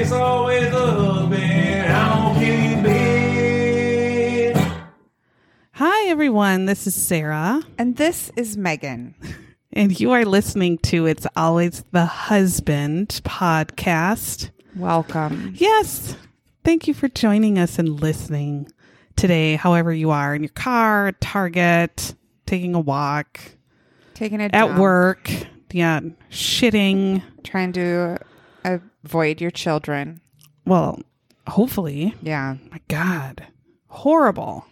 it's always the husband. I don't kill you, bitch. Hi, everyone. This is Sarah, And this is Megan. and you are listening to It's Always the Husband podcast. Welcome. Yes. Thank you for joining us and listening today, however you are in your car, at Target, taking a walk, Taking a at work, yeah, shitting. trying to uh, avoid your children. Well, hopefully. Yeah. My God, horrible.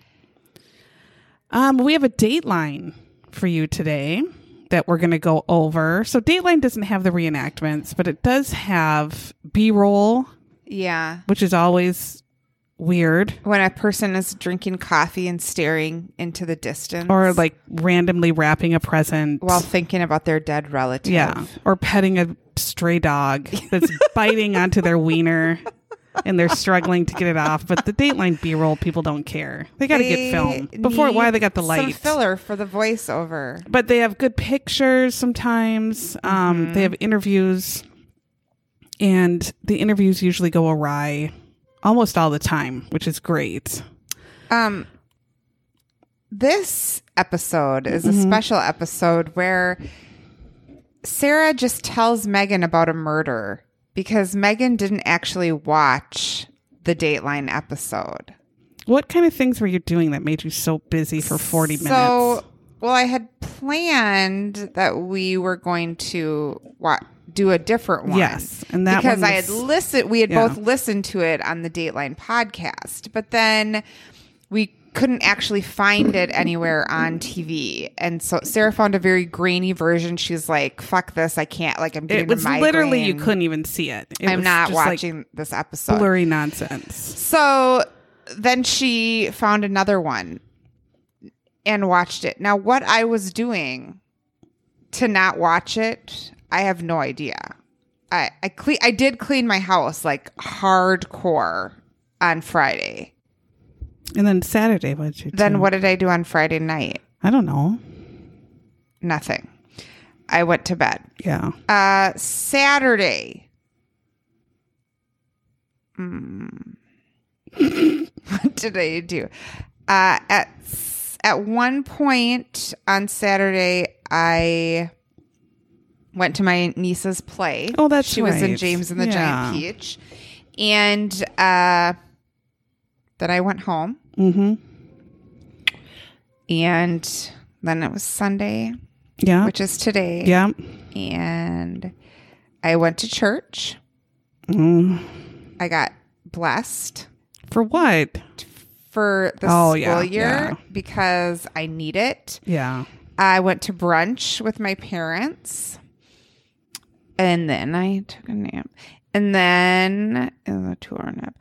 Um, we have a Dateline for you today that we're going to go over. So Dateline doesn't have the reenactments, but it does have B-roll, Yeah. which is always weird, When a person is drinking coffee and staring into the distance. or like randomly wrapping a present. while thinking about their dead relative. yeah, or petting a stray dog that's biting onto their wiener. And they're struggling to get it off, but the Dateline B-roll people don't care. They got to get film before. Why they got the Some lights? filler for the voiceover. but they have good pictures sometimes. Um, Mm-hmm. They have interviews, and the interviews usually go awry almost all the time, which is great. Um, this episode is Mm-hmm. a special episode where Sarah just tells Megan about a murder because Megan didn't actually watch the Dateline episode. What kind of things were you doing that made you so busy for 40 So, minutes? So, well, I had planned that we were going to wa- do a different one. Yes, and that because one I had listened, we had Yeah. both listened to it on the Dateline podcast, but then we couldn't actually find it anywhere on TV. And so Sarah found a very grainy version. She's like, "Fuck this! I can't." Like, I'm getting It was literally, you couldn't even see it. It I'm was not just like watching this episode. blurry nonsense. So then she found another one and watched it. Now, what I was doing to not watch it, I have no idea. I I cle- I did clean my house like hardcore on Friday. And then Saturday, what did you Then what did I do on Friday night? I don't know. Nothing. I went to bed. Yeah. Uh, Saturday. Hmm. what did I do? Uh, at at one point on Saturday, I went to my niece's play. Oh, that's she was in. James and the Yeah. Giant Peach, and uh, then I went home, Mm-hmm. and then it was Sunday, Yeah. which is today. yeah. and I went to church. Mm. I got blessed For what? for the Oh, school yeah, year yeah. because I need it. Yeah. I went to brunch with my parents. And then I took a nap. And then a two hour nap.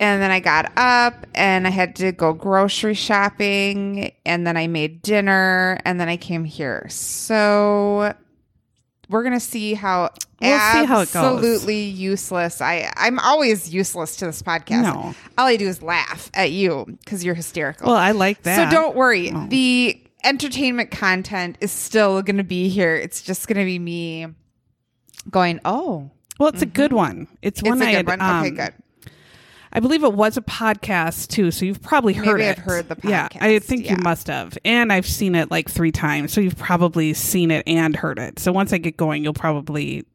And then I got up and I had to go grocery shopping. And then I made dinner. And then I came here. So we're gonna see how We'll see how it goes. absolutely useless I I'm always useless to this podcast. No. All I do is laugh at you because you're hysterical. Well, I like that. So don't worry. Oh. The entertainment content is still going to be here. It's just going to be me going, "Oh, Well, it's a good one. It's, it's one a I good had, one." okay, um, good. I believe it was a podcast too, so you've probably heard Maybe it. I've heard the podcast. Yeah, I think yeah. you must have, and I've seen it like three times, so you've probably seen it and heard it. So once I get going, you'll probably.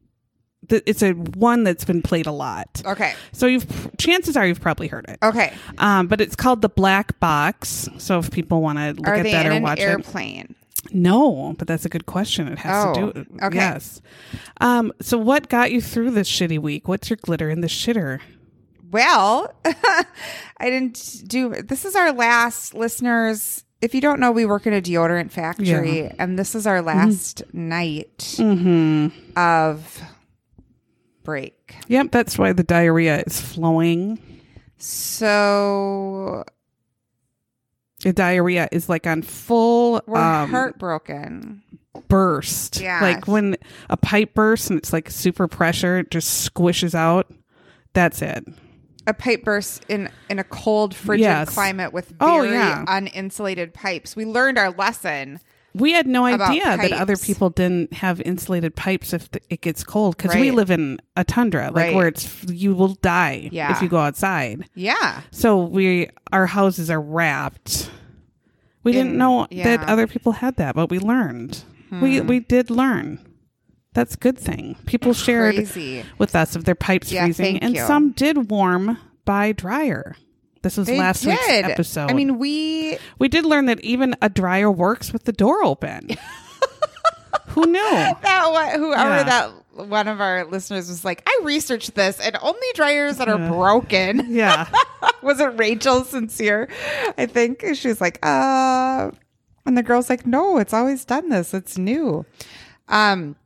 th- It's a one that's been played a lot, Okay. so you've chances are you've probably heard it. Okay. Um, but it's called the Black Box. So if people want to look Are at they that in or an watch it, airplane? No, but that's a good question. It has Oh, to do. okay. Yes. Um. So what got you through this shitty week? What's your glitter in the shitter? Well, I didn't do. This is our last listeners. If you don't know, we work in a deodorant factory, Yeah. and this is our last night Mm-hmm. of break. Yep, that's why the diarrhea is flowing. So The diarrhea is like on full we're um, heartbroken. burst. Yeah. Like when a pipe bursts and it's like super pressure, it just squishes out. That's it. A pipe burst in in a cold, frigid Yes. climate with Oh, very yeah. uninsulated pipes. We learned our lesson. We had no idea that other people didn't have insulated pipes if th- it gets cold because we live in a tundra, like Right. where it's you will die Yeah. if you go outside. Yeah. So we our houses are wrapped. We didn't know that yeah. Hmm. other people had that, but we learned. We we did learn. That's a good thing. People shared Crazy. with us of their pipes Yeah, freezing, and you. some did warm by dryer. This was They last week's episode. I mean, we we did learn that even a dryer works with the door open. Who knew? that one, whoever Yeah. that one of our listeners was like, I researched this, and only dryers that are broken. Yeah. was it Rachel Sincere? I think she was like, uh, and the girl's like, no, it's always done this. It's new. Um,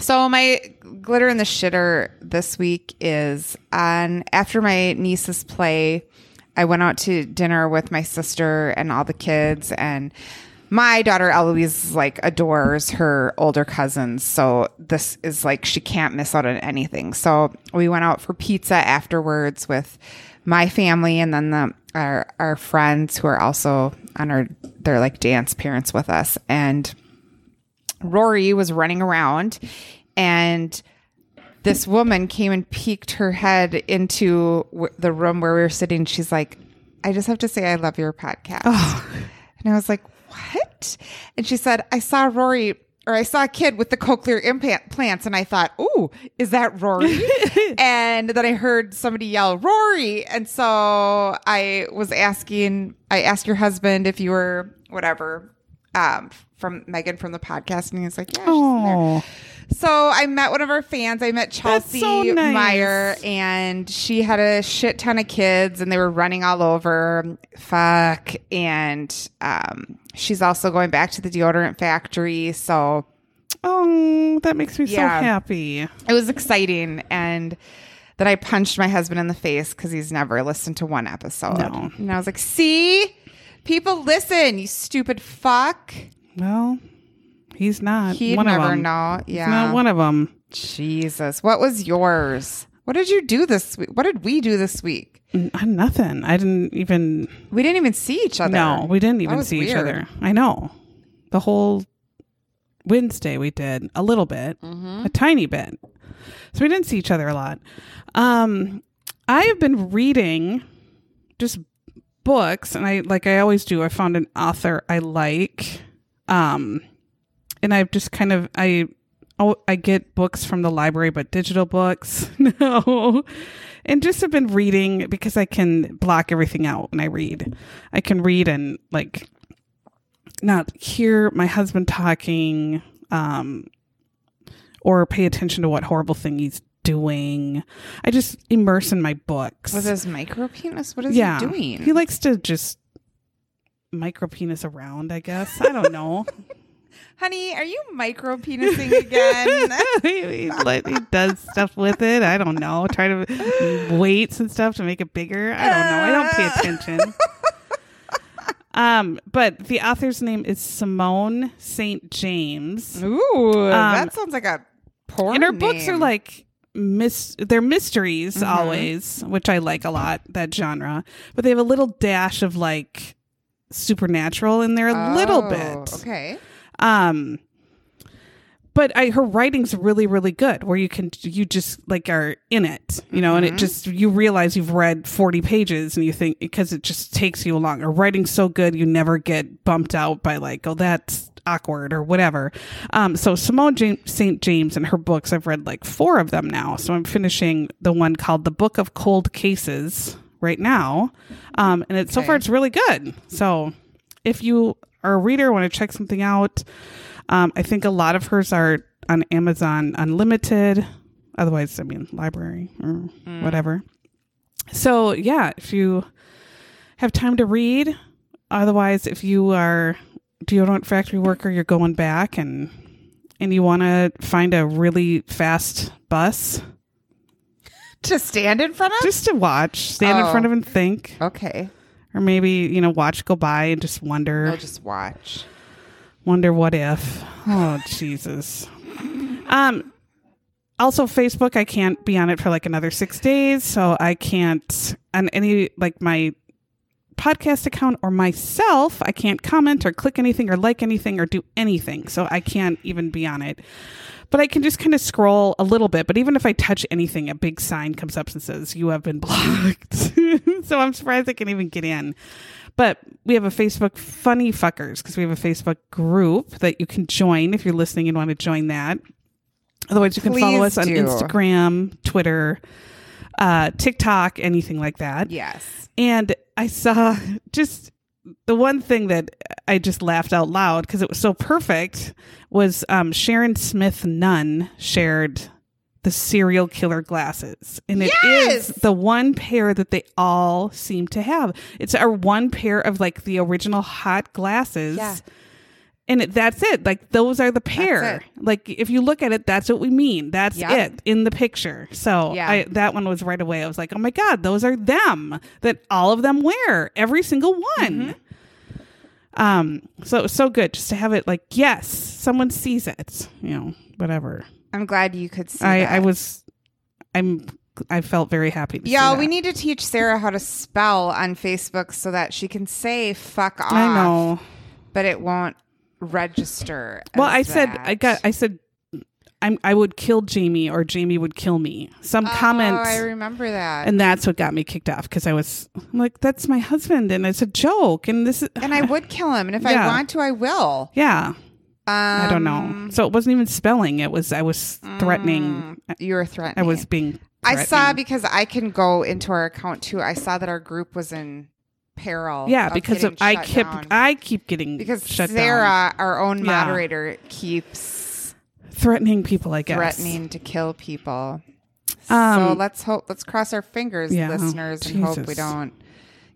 so my glitter in the shitter this week is on after my niece's play. I went out to dinner with my sister and all the kids and my daughter Eloise like adores her older cousins. So this is like she can't miss out on anything. So we went out for pizza afterwards with my family and then the our our friends who are also on our they're like dance parents with us and Rory was running around and this woman came and peeked her head into w- the room where we were sitting. She's like, I just have to say, I love your podcast. Oh. And I was like, what? And she said, I saw Rory or I saw a kid with the cochlear implants. And I thought, ooh, is that Rory? and then I heard somebody yell, Rory. And so I was asking, I asked your husband if you were whatever, um, from Megan from the podcast. And he was like, yeah, she's in there. Oh, So I met one of our fans. I met Chelsea so nice. Meyer, and she had a shit ton of kids, and they were running all over. Fuck, and um, she's also going back to the deodorant factory. So oh, that makes me Yeah. so happy. it was exciting, and then I punched my husband in the face because he's never listened to one episode. No. And I was like, "See, people listen, you stupid fuck." Well, he's not. He'd one of never them. know. He's Yeah. not one of them. Jesus, what was yours? What did you do this week? What did we do this week? Nothing. I didn't even. We didn't even see each other. No, we didn't even see each other. I know. The whole Wednesday we did a little bit, Mm-hmm. a tiny bit. So we didn't see each other a lot. Um, I have been reading just books, and I like I always do. I found an author I like, um, and I've just kind of I oh I get books from the library, but digital books no, and just have been reading because I can block everything out when I read. I can read and like not hear my husband talking, um, or pay attention to what horrible thing he's doing. I just immerse in my books. Was his micro penis? What is yeah, he doing? He likes to just micro penis around. I guess I don't know. Honey, are you micro penising again? he, he, he does stuff with it. I don't know. Try to weights and stuff to make it bigger. I don't know. I don't pay attention. Um, but the author's name is Simone St. James. Ooh, that sounds like a porn. and her books are like mis- they're mysteries Mm-hmm. always, which I like a lot that genre. But they have a little dash of like supernatural in there, a little Oh, bit. Okay. Um, but I her writing's really really good, where you can you just like are in it, you know, and it just you realize you've read forty pages, and you think because it just takes you along. Her writing's so good, you never get bumped out by like, oh, that's awkward or whatever. Um, so Simone James, St. James and her books, I've read like four of them now. So I'm finishing the one called The Book of Cold Cases right now, um, and it's so far it's really good. So if you are a reader, want to check something out, um, I think a lot of hers are on Amazon Unlimited. Otherwise, I mean, library or whatever. So, yeah, if you have time to read, otherwise, if you are deodorant factory worker, you're going back and and you want to find a really fast bus To stand in front of? just to watch, stand in Oh. front of and think, okay. Or maybe you know, watch go by and just wonder, I'll just watch. wonder what if. Oh Jesus. Um. Also, Facebook, I can't be on it for like another six days, so I can't on any like my podcast account or myself. I can't comment or click anything or like anything or do anything, so I can't even be on it. But I can just kind of scroll a little bit. But even if I touch anything, a big sign comes up and says, You have been blocked. so I'm surprised I can even get in. But we have a Facebook Funny Fuckers because we have a Facebook group that you can join if you're listening and want to join that. Otherwise, you can follow Please us on. Instagram, Twitter, uh, TikTok, anything like that. Yes. And I saw just the one thing that I just laughed out loud because it was so perfect was um, Sharon Smith Nunn shared the serial killer glasses. And it is Yes! the one pair that they all seem to have. It's our one pair of like the original hot glasses. Yeah. And it, that's it. Like those are the pair. Like if you look at it, that's what we mean. That's Yep. it in the picture. So Yeah. I, that one was right away. I was like, oh my god, those are them that all of them wear. Every single one. Um. So it was so good just to have it. Like yes, someone sees it. You know, whatever. I'm glad you could see I that. I was. I'm. I felt very happy. Yeah, we need to teach Sarah how to spell on Facebook so that she can say fuck off. I know. But it won't register. Well, I said. I got. I said. I'm, I would kill Jamie or Jamie would kill me. Some Oh, comment I remember that. and that's what got me kicked off because I was I'm like, that's my husband and it's a joke and this is and I would kill him, and if Yeah. I want to, I will. yeah Um, I don't know. So it wasn't even spelling. It was I was threatening. You were threatening. I was being. I saw because I can go into our account too. I saw that our group was in peril. Yeah, of because of, I kept down. I keep getting because shut Sarah, down, our own Yeah. moderator, keeps threatening people. I guess threatening to kill people. so Um, let's hope. Let's cross our fingers, Yeah, listeners, and hope we don't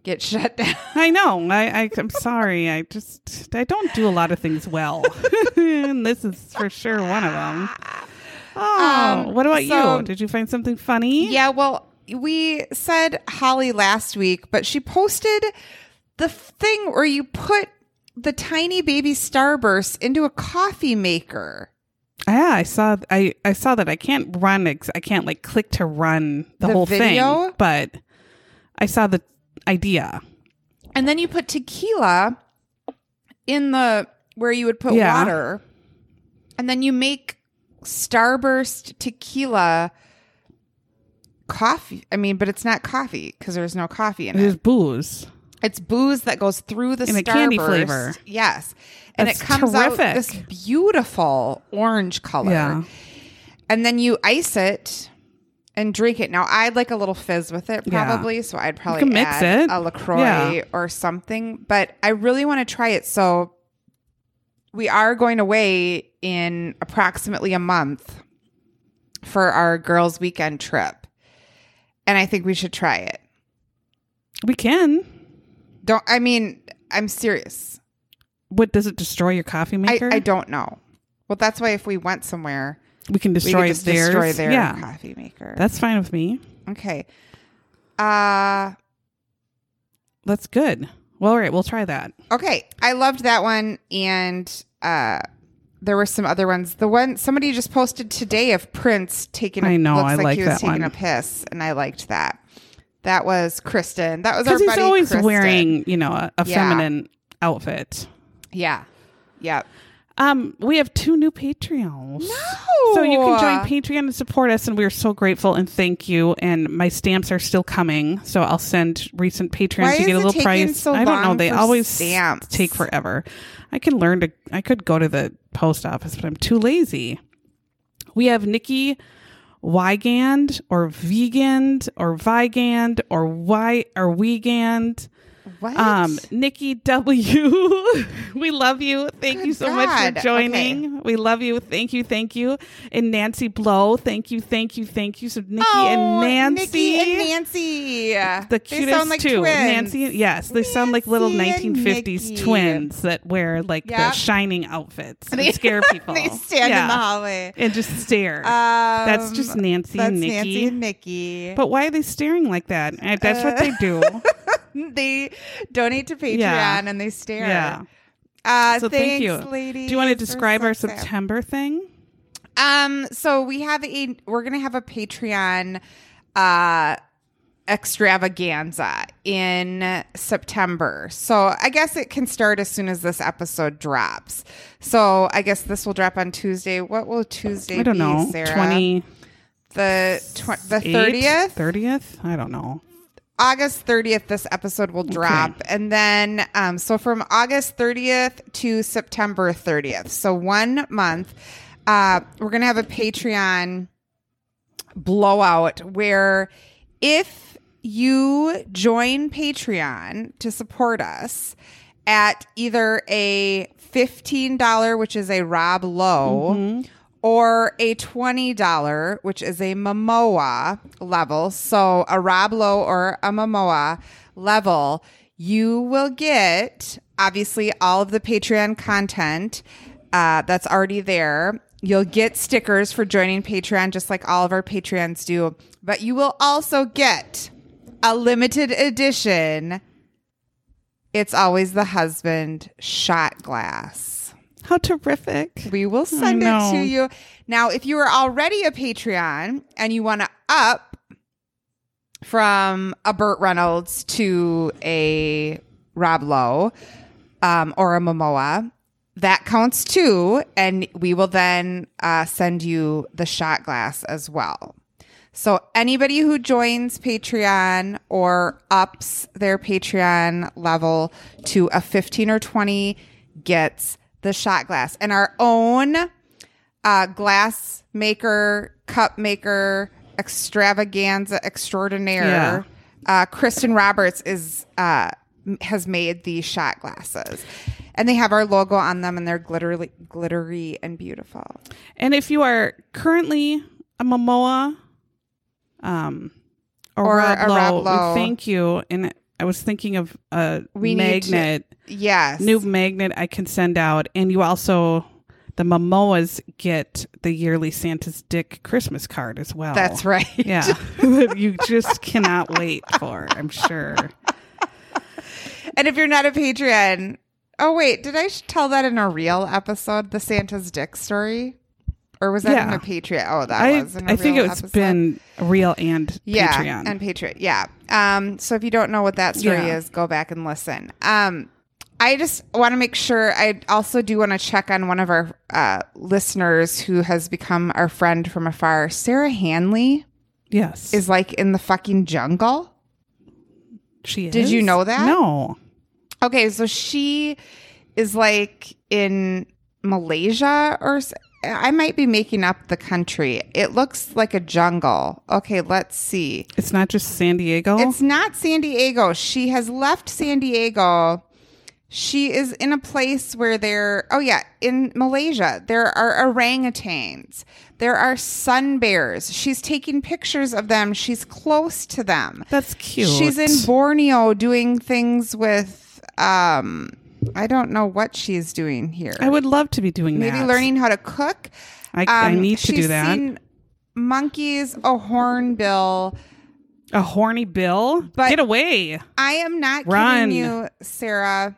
get shut down. I know. I, I I'm sorry. I just I don't do a lot of things well, and this is for sure one of them. Oh, Um, what about so- you? Did you find something funny? Yeah, well, we said Holly last week, but she posted the thing where you put the tiny baby starburst into a coffee maker. Yeah, I saw. I I saw that. I can't run. I can't like click to run the, The whole video? thing. But I saw the idea. And then you put tequila in the where you would put Yeah. water. And then you make starburst tequila coffee. I mean, but it's not coffee because there's no coffee in it. is booze. It's booze that goes through the In a Starburst. candy flavor. Yes. And That's it comes out terrific. this beautiful orange color. Yeah. And then you ice it and drink it. Now I'd like a little fizz with it Yeah. probably, so I'd probably can mix add it. a LaCroix Yeah. or something. But I really want to try it. So we are going away in approximately a month for our girls' weekend trip. And I think we should try it. We can. Don't I mean I'm serious. What does it destroy your coffee maker? I don't know. Well, that's why if we went somewhere, we can destroy just theirs. destroy their yeah, coffee maker. that's fine with me. okay. Uh That's good. Well, all right, we'll try that. okay. I loved that one, and uh there were some other ones. The one somebody just posted today of Prince taking. A, I know, Looks I like, like he was that taking one. a piss, and I liked that. That was Kristen. That was our Because he's always Kristen. wearing, you know, a, a Yeah. feminine outfit. Yeah. Yeah. Um, we have two new Patreons. No. So you can join Patreon and support us, and we are so grateful and thank you. And my stamps are still coming, so I'll send recent Patreons Why to get a it little price. so I don't know. They always stamps? take forever. I could learn to. I could go to the post office, but I'm too lazy. We have Nikki Wygand or Vegand or Vigand or Y or Wegand. What? Um, Nikki W, we love you. Thank Good you so much for joining. We love you. Thank you, thank you. And Nancy Blow, thank you, thank you, thank you. So Nikki and Nancy, Oh, Nikki and Nancy. the They cutest sound like too. twins. Nancy, yes, they sound like little 1950s Nikki. twins that wear like the shining outfits and They- scare people. they stand Yeah. in the hallway. and just stare. Um, that's just Nancy that's and Nikki. Nancy and Nikki. but why are they staring like that? Uh, That's what Uh, they do. they donate to Patreon Yeah. and they stare. yeah. Uh, So thanks, thank you. ladies. Do you want to describe our. September thing? Um, so we have a we're gonna have a Patreon uh extravaganza in September. So I guess it can start as soon as this episode drops. So I guess this will drop on Tuesday. What will Tuesday I don't be, know. Sarah? Twenty the tw- the thirtieth? Thirtieth? I don't know. August 30th, this episode will drop. And then, um, so from August 30th to September 30th, so one month, uh, we're going to have a Patreon blowout where if you join Patreon to support us at either a $15, which is a Rob Lowe, or a $20, which is a Momoa level. So a Rob Lowe or a Momoa level, you will get obviously all of the Patreon content uh, that's already there. You'll get stickers for joining Patreon, just like all of our Patreons do. But you will also get a limited edition. It's always the husband shot glass. How terrific! We will send it to you. Now, if you are already a Patreon and you want to up from a Burt Reynolds to a Rob Lowe um, or a Momoa, that counts too. And we will then uh, send you the shot glass as well. So anybody who joins Patreon or ups their Patreon level to a 15 or 20 gets the shot glass. And our own uh, glass maker, cup maker, extravaganza extraordinaire, uh, Kristen Roberts is uh, has made these shot glasses. And they have our logo on them and they're glittery glittery and beautiful. And if you are currently a Momoa, um, or, Or a Lowe, Rob we Lowe. thank you. And I was thinking of a We need to- magnet, Yes. new magnet I can send out, and you also. The Momoas get the yearly Santa's Dick Christmas card as well. That's right. Yeah. you just cannot wait for, I'm sure. And if you're not a Patreon, oh wait, did I tell that in a real episode, the Santa's Dick story, or was that in Yeah. a Patreon? Oh, that I, was. In I think it's episode. been real and yeah, Patreon. and Patreon. Yeah. Um. So if you don't know what that story Yeah. is, go back and listen. Um. I just want to make sure. I also do want to check on one of our uh, listeners who has become our friend from afar. Sarah Hanley yes. is like in the fucking jungle. she Did you know that? No. Okay, so she is like in Malaysia or I might be making up the country. It looks like a jungle. Okay, let's see. It's not just San Diego. It's not San Diego. She has left San Diego. She is in a place where there, oh yeah, in Malaysia, there are orangutans. There are sun bears. She's taking pictures of them. She's close to them. That's cute. She's in Borneo doing things with um I don't know what she's doing here. I would love to be doing Maybe that. learning how to cook. I, I Um, need to do that. seen monkeys, a hornbill. A horny bill? But- Get away. I am not Run. kidding you, Sarah.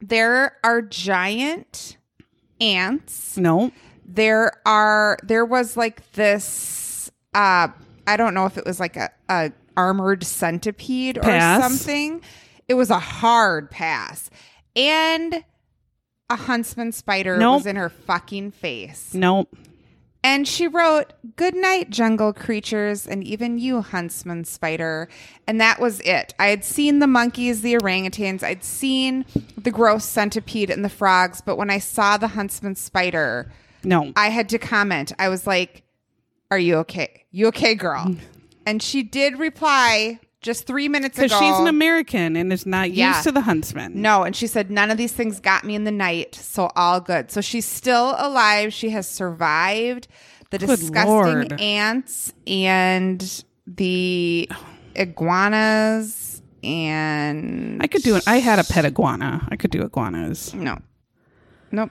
There are giant ants. No. There are there was like this uh I don't know if it was like a, a armored centipede or something. It was a hard pass. And a huntsman spider Nope. was in her fucking face. No. And she wrote, Good night, jungle creatures, and even you, huntsman spider. And that was it. I had seen the monkeys, the orangutans, I'd seen the gross centipede and the frogs, but when I saw the huntsman spider, No. I had to comment. I was like, Are you okay? You okay, girl? and she did reply just three minutes ago. Because she's an American and is not Yeah. used to the huntsman. No, and she said none of these things got me in the night, so all good. So she's still alive. She has survived the Good disgusting Lord. ants and the iguanas and I could do it. I had a pet iguana. I could do iguanas. no, nope.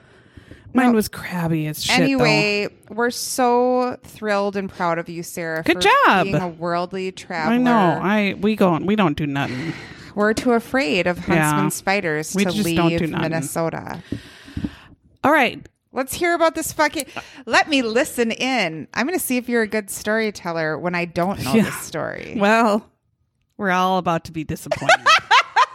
Mine was crabby as shit. though. anyway, we're so thrilled and proud of you, Sarah. Good for job. being a worldly traveler. I know. I we go. We don't do nothing. we're too afraid of huntsman Yeah. spiders We to leave do. Minnesota. All right. Let's hear about this fucking. Let me listen in. I'm going to see if you're a good storyteller when I don't know Yeah. this story. Well, we're all about to be disappointed,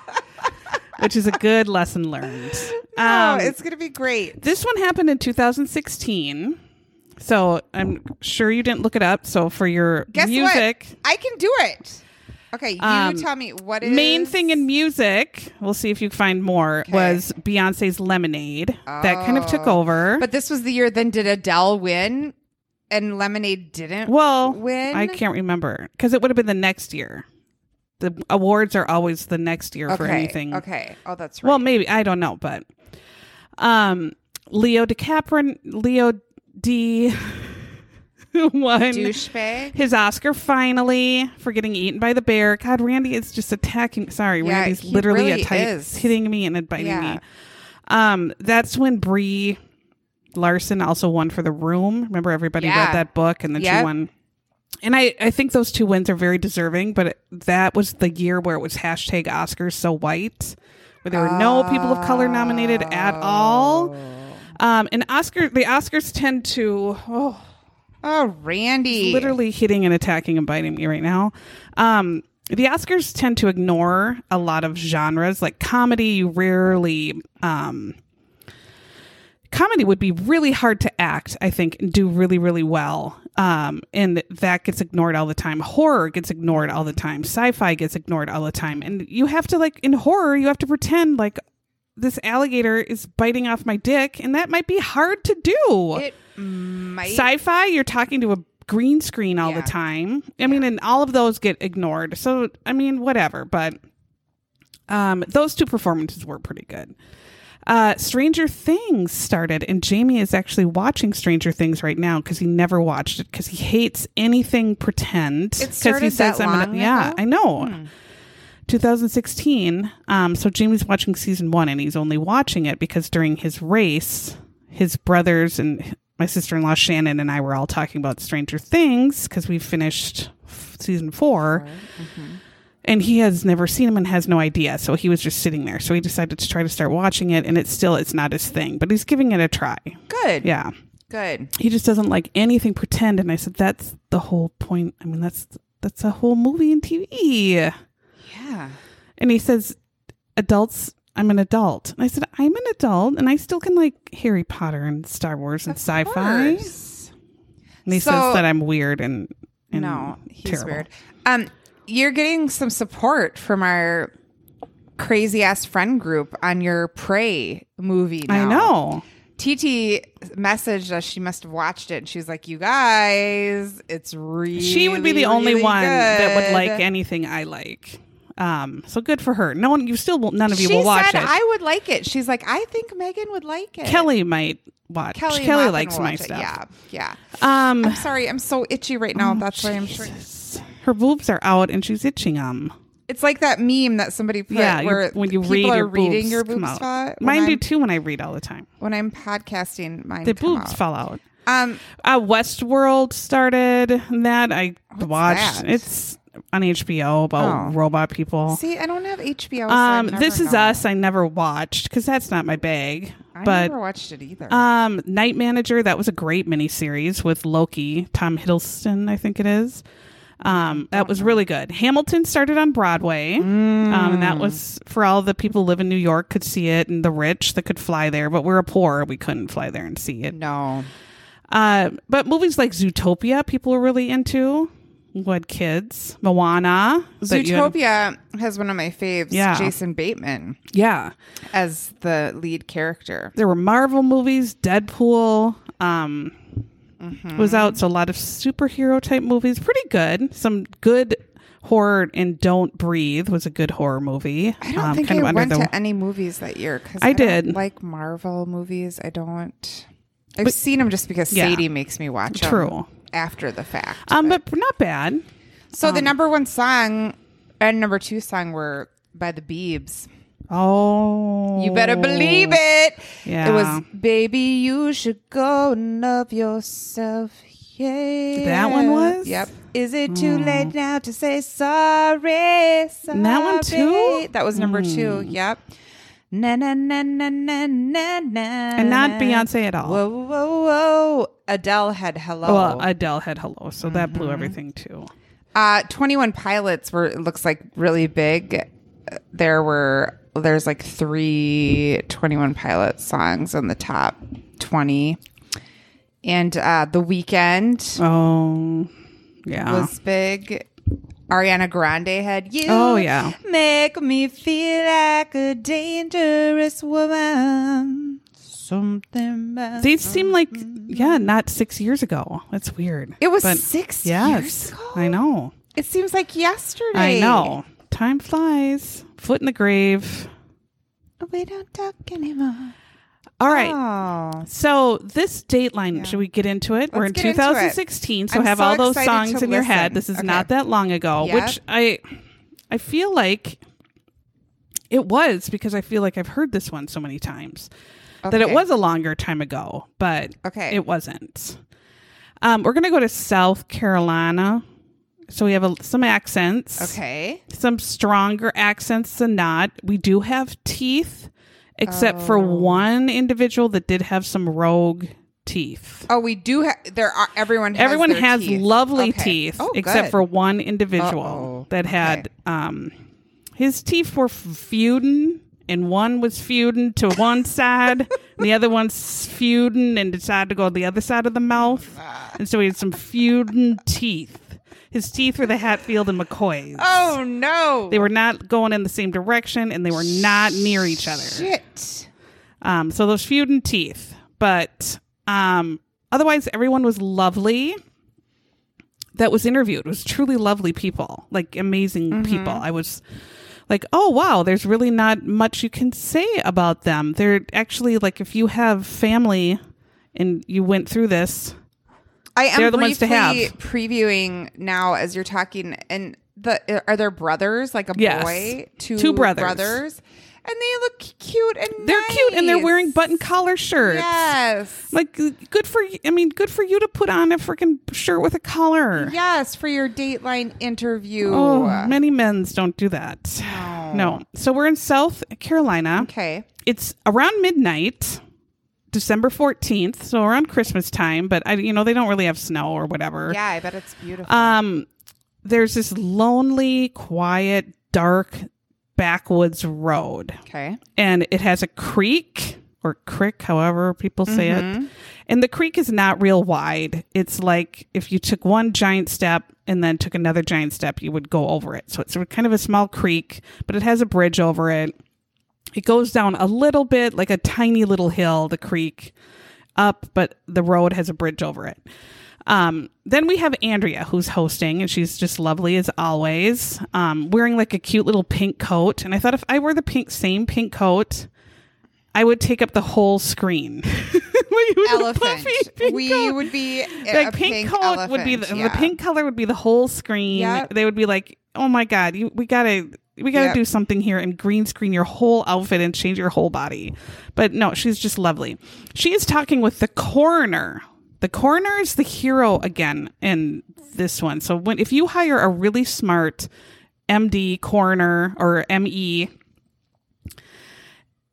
which is a good lesson learned. Oh, Um, it's going to be great. this one happened in 2016. So I'm sure you didn't look it up. So for your Guess music, what? I can do it. Okay, you Um, tell me what is main thing in music, we'll see if you find more, Okay. was Beyonce's Lemonade. That kind of took Oh. over. But this was the year. Then did Adele win, and Lemonade didn't? well, win? I can't remember because it would have been the next year. The awards are always the next year Okay. for anything. Okay. Oh, that's right. Well, maybe I don't know, but um, Leo DiCaprio, Leo D won douchebag. his Oscar finally for getting eaten by the bear. God, Randy is just attacking. Sorry, Yeah, Randy's literally really a type, is. hitting me and biting Yeah. me. Um, that's when Brie Larson also won for The Room. Remember, everybody Yeah. read that book, and then Yep. she won. And I, I think those two wins are very deserving, but it, that was the year where it was hashtag Oscars so white, where there were no people of color nominated at all. Um, and Oscar, the Oscars tend to, oh, Oh, Randy. literally hitting and attacking and biting me right now. Um, the Oscars tend to ignore a lot of genres, like comedy. You rarely, um, comedy would be really hard to act. I think and do really, really well. Um, and that gets ignored all the time. Horror gets ignored all the time. Sci-fi gets ignored all the time. And you have to like in horror, you have to pretend like this alligator is biting off my dick, and that might be hard to do It might. sci-fi you're talking to a green screen all Yeah. the time i mean and all of those get ignored so i mean whatever but um those two performances were pretty good uh stranger things started and jamie is actually watching stranger things right now because he never watched it because he hates anything pretend It 'Cause started he says that i'm long gonna yeah i know. Hmm. 2016 um so jamie's watching season one and he's only watching it because during his race his brothers and my sister-in-law shannon and i were all talking about stranger things because we finished f- season 4 and he has never seen him and has no idea so he was just sitting there so he decided to try to start watching it and it's still it's not his thing but he's giving it a try Good. yeah Good. he just doesn't like anything pretend and i said that's the whole point i mean that's that's a whole movie and tv Yeah. and he says, adults, I'm an adult. And I said, I'm an adult and I still can like Harry Potter and Star Wars and Of sci fi. And he So- says that I'm weird and, and No, he's terrible. weird. Um, you're getting some support from our crazy ass friend group on your Prey movie. I know. TT messaged us. She must have watched it. And she was like, "You guys, it's really." She would be the only really one that would like anything I like. Um, so good for her. No one, you still will, none of you she will watch said it. I would like it. She's like, I think Megan would like it. Kelly might watch. Kelly, Kelly, likes my watch it. stuff. Yeah, yeah. Um, I'm sorry. I'm so itchy right now. oh, That's why I'm sure. Her boobs are out and she's itching them. It's like that meme that somebody put yeah, where when you people read are your reading boobs your boob spot. when Mine do too when I read all the time. when I'm podcasting, mine The boobs out. fall out. Um, Uh, Westworld started that I watched. that? It's on HBO about Oh. robot people. see, I don't have HBO. So Um, This Is. Us. I never watched because that's not my bag. I but never watched it either. um, Night Manager. That was a great miniseries with Loki, Tom Hiddleston, I think it is. Um, that was really good. Hamilton started on Broadway, um, and that was for all the people who live in New York could see it, and the rich that could fly there. But we're poor; we couldn't fly there and see it. no, Uh, but movies like Zootopia, people were really into. Who had kids? Moana. you had- Zootopia has one of my faves. Yeah. Jason Bateman yeah. as the lead character. There were Marvel movies, Deadpool. Um, Mm-hmm. was out. So a lot of superhero type movies. Pretty good. Some good horror and Don't Breathe was a good horror movie. I don't Um, think I went the- to any movies that year because I don't did. like Marvel movies. I don't. I've But- seen them just because Yeah. Sadie makes me watch 'em True. after the fact. Um, but not bad. so the number one song and number two song were by the Beebs. Oh, You better believe it. Yeah. It was Baby, you should go and love yourself. Yeah. That one was? Yep. Is it too late now to say sorry? sorry? That one too? That was number two. Yep. Na na na na na na na. And not Beyonce at all. Whoa whoa whoa! Adele had hello. Well, Adele had hello, so that Mm-hmm. blew everything too. Uh, 21 Pilots were, it looks like really big. There were, there's like three 21 Pilots songs on the top 20. And uh, The Weeknd Oh, yeah. was big. Ariana Grande had You Oh, yeah. Make Me Feel Like a Dangerous Woman. Something These seem like yeah, not six years ago. That's weird. It was But six yes, years ago. I know. It seems like yesterday. I know. Time flies. Foot in the grave. We don't talk anymore. All right. Oh. So this Dateline, Yeah. should we get into it? We're in Let's into it. 2016, so I'm have so all those songs to in your head. This is Okay. not that long ago, Yep. which I I feel like it was because I feel like I've heard this one so many times that it was a longer time ago, but Okay. it wasn't. Um, we're gonna go to South Carolina, so we have a, some accents Okay. some stronger accents than not. We do have teeth, except for Oh. one individual that did have some rogue teeth. Oh, we do have. There are everyone. Has Everyone has teeth. lovely Okay. teeth, Oh, except good. for one individual Uh-oh. that had um, his teeth were feuding, and one was feuding to one side, and the other one's feuding and decided to go to the other side of the mouth, Ah. and so he had some feuding teeth. His teeth were the Hatfield and McCoys. Oh no! They were not going in the same direction and they were not near each other. shit. Um, so those feuding teeth. But um, otherwise, everyone was lovely that was interviewed. It was truly lovely people, like amazing people. I was like, oh, wow, there's really not much you can say about them. They're actually like, if you have family and you went through this, I am They're the ones to have. previewing now as you're talking, and the are there brothers like a Yes. boy, two Two brothers. and they look cute and they're cute and they're wearing button collar shirts. Yes. Like good for you. I mean, good for you to put on a freaking shirt with a collar. Yes, for your Dateline interview. Oh, many men's don't do that. No. No. So we're in South Carolina. Okay. It's around midnight, December 14th, so around Christmas time, but I you know, they don't really have snow or whatever. Yeah, I bet it's beautiful. Um there's this lonely, quiet, dark backwoods road okay. and it has a creek or crick, however people say Mm-hmm. it. And the creek is not real wide. It's like if you took one giant step and then took another giant step, you would go over it. So it's a kind of a small creek, but it has a bridge over it. It goes down a little bit, like a tiny little hill, the creek up, but the road has a bridge over it. Um, then we have Andrea who's hosting, and she's just lovely as always, um, wearing like a cute little pink coat. And I thought if I wore the pink same pink coat, I would take up the whole screen. Like, it was a Elephant. we coat. would be a pink, pink coat would be the, elephant, the pink color would be the whole screen. Yep. They would be like, "Oh my god, you, we gotta." We got to Yep. do something here and green screen your whole outfit and change your whole body. But no, she's just lovely. She is talking with the coroner. The coroner is the hero again in this one. So when if you hire a really smart MD coroner or ME,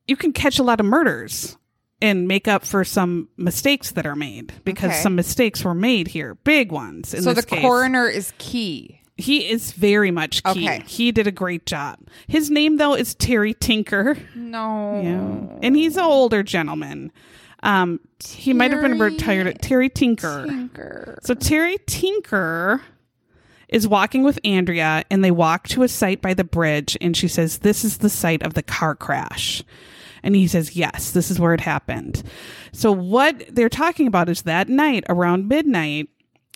you can catch a lot of murders and make up for some mistakes that are made because Okay. some mistakes were made here, big ones. In So the case. coroner is key. He is very much key. Okay. He did a great job. His name though is Terry Tinker. No. Yeah. And he's an older gentleman. Um he might have been Terry retired. Terry Tinker. Tinker. So Terry Tinker is walking with Andrea and they walk to a site by the bridge and she says, This is the site of the car crash. And he says, Yes, this is where it happened. So what they're talking about is that night around midnight,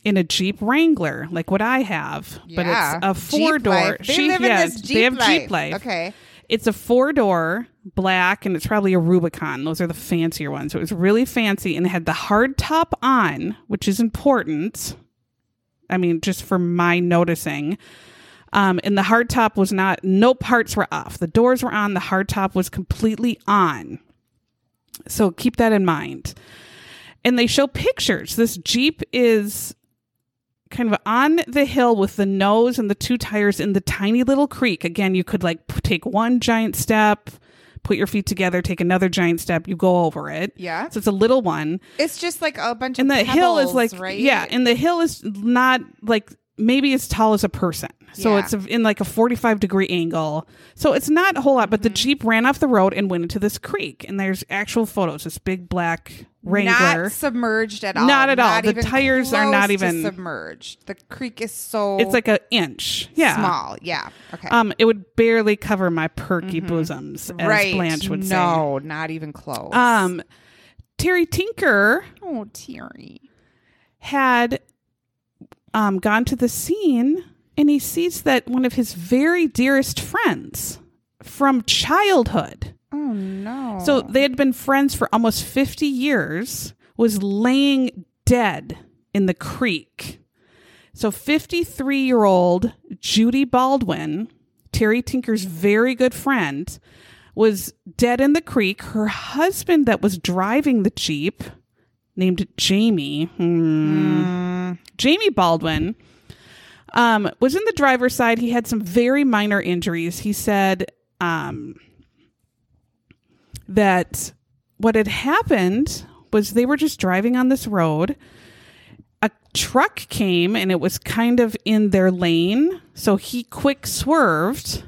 in a Jeep Wrangler, like what I have, but it's a four Jeep door. They live in this Jeep they have life. Jeep life. Okay. It's a four door black and it's probably a Rubicon. Those are the fancier ones. So it was really fancy and it had the hard top on, which is important. I mean, just for my noticing. Um, and the hard top was not, no parts were off. The doors were on, the hard top was completely on. So keep that in mind. And they show pictures. This Jeep is kind of on the hill with the nose and the two tires in the tiny little creek. Again, you could like p- take one giant step, put your feet together, take another giant step, you go over it. Yeah. So it's a little one. It's just like a bunch And of And the hill is like right? yeah, and the hill is not like maybe as tall as a person. So Yeah. it's in like a 45 degree angle. So it's not a whole lot, but the Mm-hmm. Jeep ran off the road and went into this creek. And there's actual photos, this big black Wrangler. Not submerged at all. Not at all. The tires are not even- submerged. The creek is so it's like an inch. Yeah. small. Yeah. Okay. Um, it would barely cover my perky bosoms, as Mm-hmm. right. Blanche would say. no, not even close. Um, Terry Tinker oh, Terry. had um, gone to the scene and he sees that one of his very dearest friends from childhood, Oh no. so they had been friends for almost 50 years, was laying dead in the creek. So 53 year old Judy Baldwin, Terry Tinker's very good friend, was dead in the creek. Her husband, that was driving the Jeep, named Jamie, hmm, Jamie Baldwin, um, was in the driver's side. He had some very minor injuries. He said um, that what had happened was they were just driving on this road. A truck came and it was kind of in their lane. So he quick swerved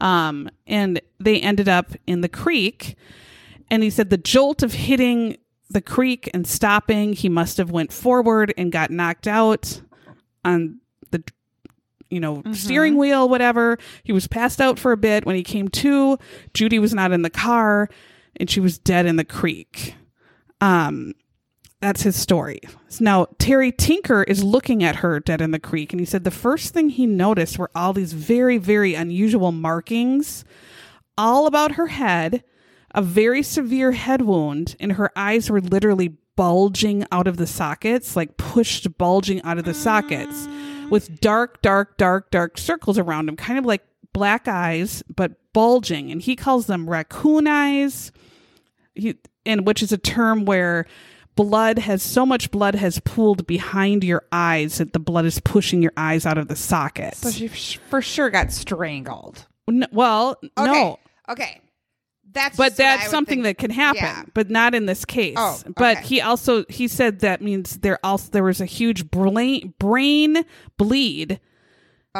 um, and they ended up in the creek. And he said the jolt of hitting the creek and stopping, he must have went forward and got knocked out on the you know steering wheel whatever. He was passed out for a bit. When he came to judy was not in the car and she was dead in the creek. Um that's his story. Now terry tinker is looking at her dead in the creek and he said the first thing he noticed were all these very very unusual markings all about her head a very severe head wound and her eyes were literally bulging out of the sockets like pushed bulging out of the sockets with dark dark dark dark circles around them kind of like black eyes but bulging and he calls them raccoon eyes he, and which is a term where blood has so much blood has pooled behind your eyes that the blood is pushing your eyes out of the sockets so she for sure got strangled. N- well Okay. no Okay. That's but just what I that's something think. that can happen Yeah. but not in this case Oh, but he also he said that means there also there was a huge brain brain bleed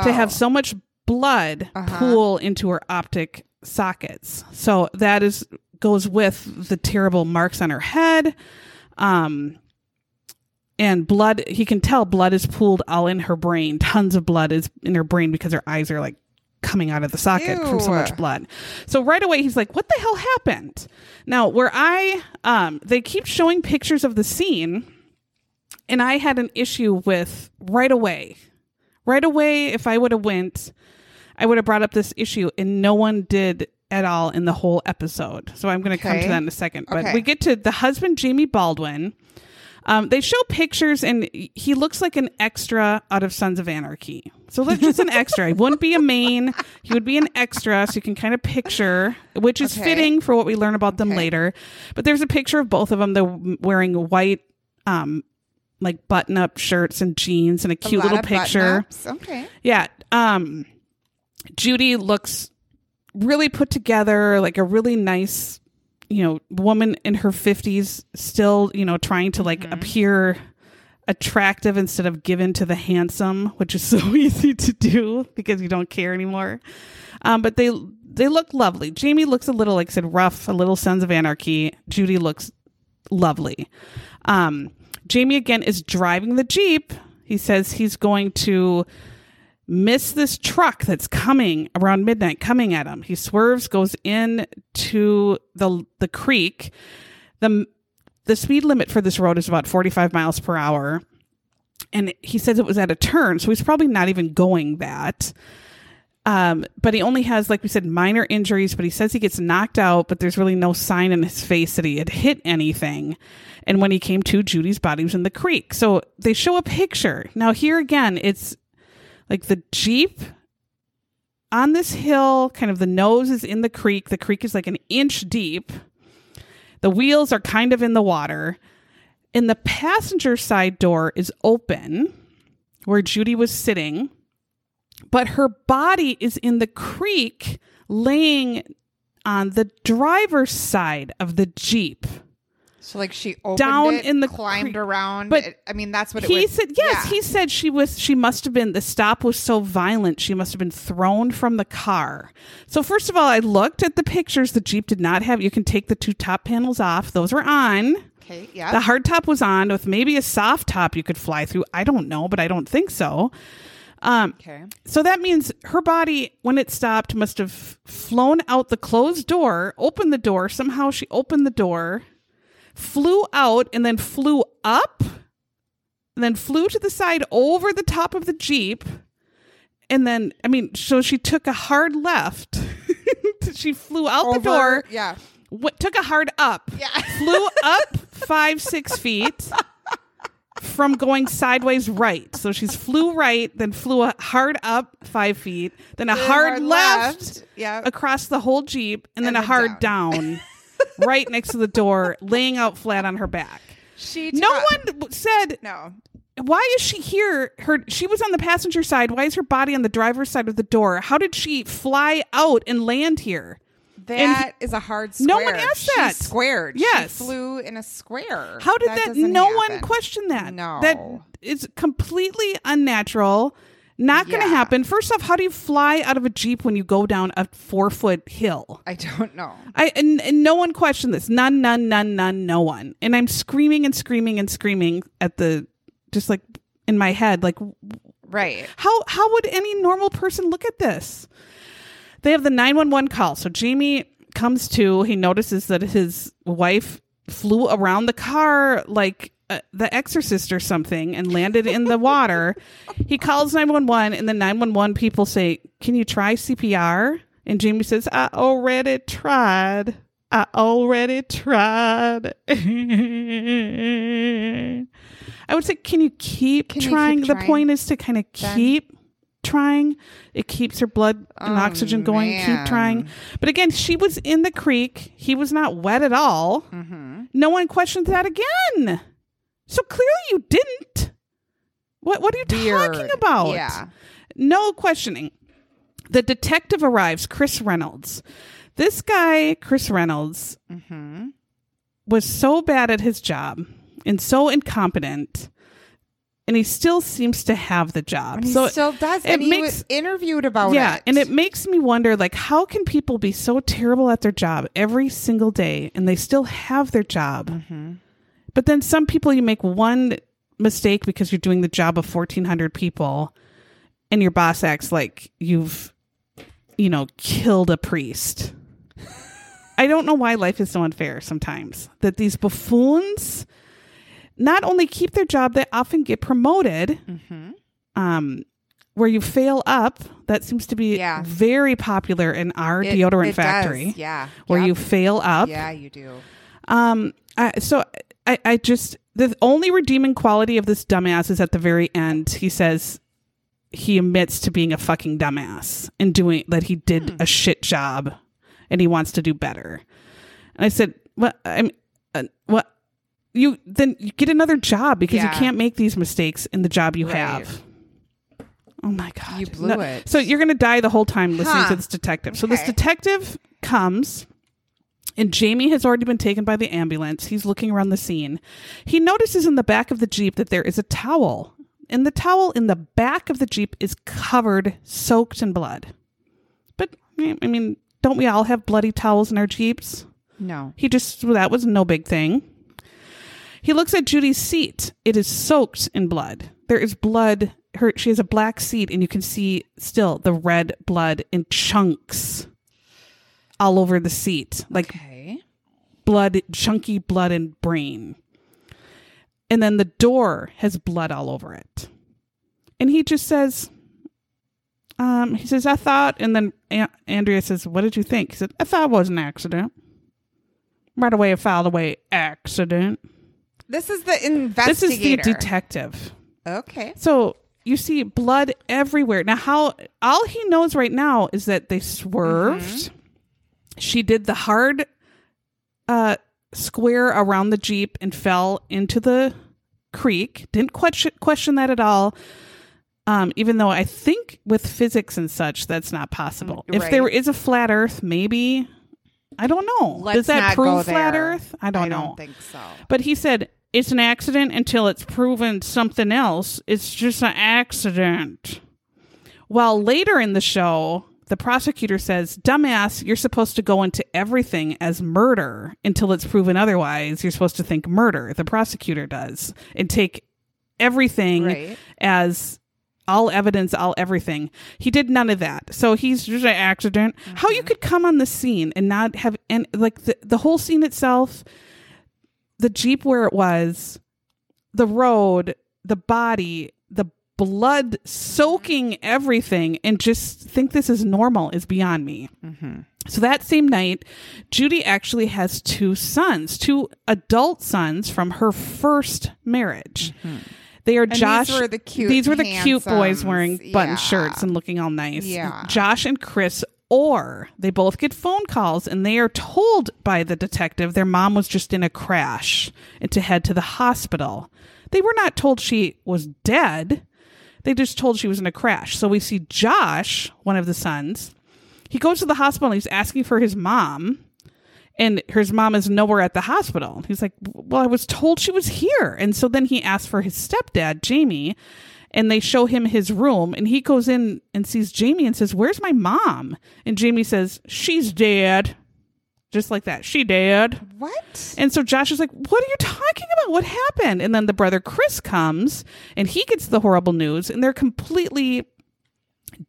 to have Oh. so much blood Uh-huh. pool into her optic sockets so that is goes with the terrible marks on her head um and blood he can tell blood is pooled all in her brain tons of blood is in her brain because her eyes are like coming out of the socket from so much blood. So right away he's like what the hell happened? Now where i um they keep showing pictures of the scene and i had an issue with right away. Right away if i would have went i would have brought up this issue and no one did at all in the whole episode. So i'm going to come to that in a second. But Okay. we get to the husband jamie baldwin um, they show pictures and he looks like an extra out of Sons of Anarchy. So that's just an extra. He wouldn't be a main. He would be an extra. So you can kind of picture, which is Okay. fitting for what we learn about them Okay. later. But there's a picture of both of them. They're wearing white, um, like button up shirts and jeans and a A cute lot little picture. Okay. Yeah. Um, Judy looks really put together, like a really nice, you know, woman in her 50s, still, you know, trying to like appear attractive instead of given to the handsome, which is so easy to do because you don't care anymore. Um, but they they look lovely. Jamie looks a little, like I said, rough, a little Sons of Anarchy. Judy looks lovely. Um, Jamie again is driving the Jeep. He says he's going to miss this truck that's coming around midnight, coming at him. He swerves, goes in to the the creek. the The speed limit for this road is about forty five miles per hour. and he says it was at a turn, so he's probably not even going that. Um, but he only has, like we said, minor injuries. But he says he gets knocked out, but there's really no sign in his face that he had hit anything. And when he came to, Judy's body was in the creek. So they show a picture. Now here again, it's like the jeep on this hill. Kind of the nose is in the creek. The creek is like an inch deep. The wheels are kind of in the water. And the passenger side door is open where Judy was sitting, but her body is in the creek laying on the driver's side of the Jeep. So like she opened Down it, in the climbed creek. around. But it- I mean, that's what it He was. said, yes, yeah. he said she was, she must have been, the stop was so violent, she must have been thrown from the car. So, first of all, I looked at the pictures. The Jeep did not have, you can take the two top panels off, those were on. Okay. Yeah. The hard top was on with maybe a soft top you could fly through. I don't know, but I don't think so. Um, okay. so that means her body, when it stopped, must have flown out the closed door, opened the door. Somehow she opened the door, flew out, and then flew up, and then flew to the side over the top of the Jeep. And then, I mean, so she took a hard left. she flew out the door, Yeah. w- took a hard up, Yeah. flew up five, six feet from going sideways right. So she's flew right, then flew a hard up five feet, then a Then hard, left, Yeah. across the whole Jeep, and, then And a then hard down, right next to the door, laying out flat on her back. She. No one said, No. why is she here? Her she was on the passenger side. Why is her body on the driver's side of the door? How did she fly out and land here? That is a hard square. No one asked She that. squared. Yes. She flew in a square. How did that? doesn't no one happen. questioned that. No. that is completely unnatural. Not going to Yeah. happen. First off, how do you fly out of a jeep when you go down a four foot hill? I don't know. I and, and no one questioned this. None, none, none, none, no one. And I'm screaming and screaming and screaming at the just like in my head, like Right. how how would any normal person look at this? They have the 911 call. So Jamie comes to, he notices that his wife flew around the car like uh, the exorcist or something and landed in the water. He calls 911 and the 911 people say, "Can you try CPR?" And Jamie says, "I already tried. I already tried." I would say, can you keep Can you keep trying? the trying? point is to kind of keep trying. It keeps her blood and Oh, oxygen going. Keep trying. But again, she was in the creek. He was not wet at all. Mm-hmm. No one questioned that again. So clearly you didn't. What what are you talking about? Yeah. No questioning. The detective arrives, Chris Reynolds. This guy, Chris Reynolds, Mm-hmm. was so bad at his job and so incompetent, and he still seems to have the job. And he so still does. it and he makes- was interviewed about yeah, it. and it makes me wonder, like, how can people be so terrible at their job every single day, and they still have their job? Mm-hmm. But then some people, you make one mistake because you're doing the job of 1,400 people, and your boss acts like you've, you know, killed a priest. I don't know why life is so unfair sometimes. That these buffoons not only keep their job, they often get promoted. Mm-hmm. Um, where you fail up, that seems to be Yeah. very popular in our deodorant factory. Yeah. Where Yep. you fail up, Yeah, you do. um, I, so I, I just the only redeeming quality of this dumbass is at the very end. He says he admits to being a fucking dumbass and doing that. He did a shit job, and he wants to do better. And I said, "What? I'm uh, what? You then you get another job because Yeah. you can't make these mistakes in the job you Right. have." Oh my god! You blew it. So you're gonna die the whole time listening Huh. to this detective. So this detective comes and Jamie has already been taken by the ambulance. He's looking around the scene. He notices in the back of the Jeep that there is a towel. And the towel in the back of the Jeep is covered, soaked in blood. But, I mean, don't we all have bloody towels in our Jeeps? No. He just, well, that was no big thing. He looks at Judy's seat. It is soaked in blood. There is blood. Her, she has a black seat, and you can see still the red blood in chunks all over the seat, like Okay. Blood, chunky blood and brain. and then the door has blood all over it. And he just says, um, he says, I thought, and then A- Andrea says, What did you think? He said, I thought it was an accident. Right away, I filed away accident. This is the investigator. This is the detective. Okay. So you see blood everywhere. Now, how all he knows right now is that they swerved. She did the hard uh, square around the jeep and fell into the creek. Didn't question question that at all. Um, even though I think with physics and such, that's not possible. Mm, If there is a flat Earth, maybe I don't know. Let's Does that prove flat. Earth? I don't I know. don't think so. But he said it's an accident until it's proven something else. It's just an accident. Well, later in the show, the prosecutor says, Dumbass, you're supposed to go into everything as murder until it's proven otherwise. You're supposed to think murder. The prosecutor does and take everything Right. as all evidence, all everything. He did none of that. So he's just an accident. How you mm-hmm. could come on the scene and not have and like the, the whole scene itself, the Jeep where it was, the road, the body, the blood soaking everything, and just think this is normal is beyond me. Mm-hmm. So that same night, Judy actually has two sons, two adult sons from her first marriage. Mm-hmm. They are these Josh. were the cute, These were the cute boys wearing button Yeah. shirts and looking all nice. Yeah. Josh and Chris. Or they both get phone calls and they are told by the detective their mom was just in a crash and to head to the hospital. They were not told she was dead. They just told she was in a crash. So we see Josh, one of the sons, he goes to the hospital and he's asking for his mom and his mom is nowhere at the hospital. He's like, "Well, I was told she was here." And so then he asks for his stepdad, Jamie, and they show him his room and he goes in and sees Jamie and says, "Where's my mom?" And Jamie says, "She's dead." Just like that. She dead. What? And so Josh is like, What are you talking about? What happened? And then the brother Chris comes and he gets the horrible news and they're completely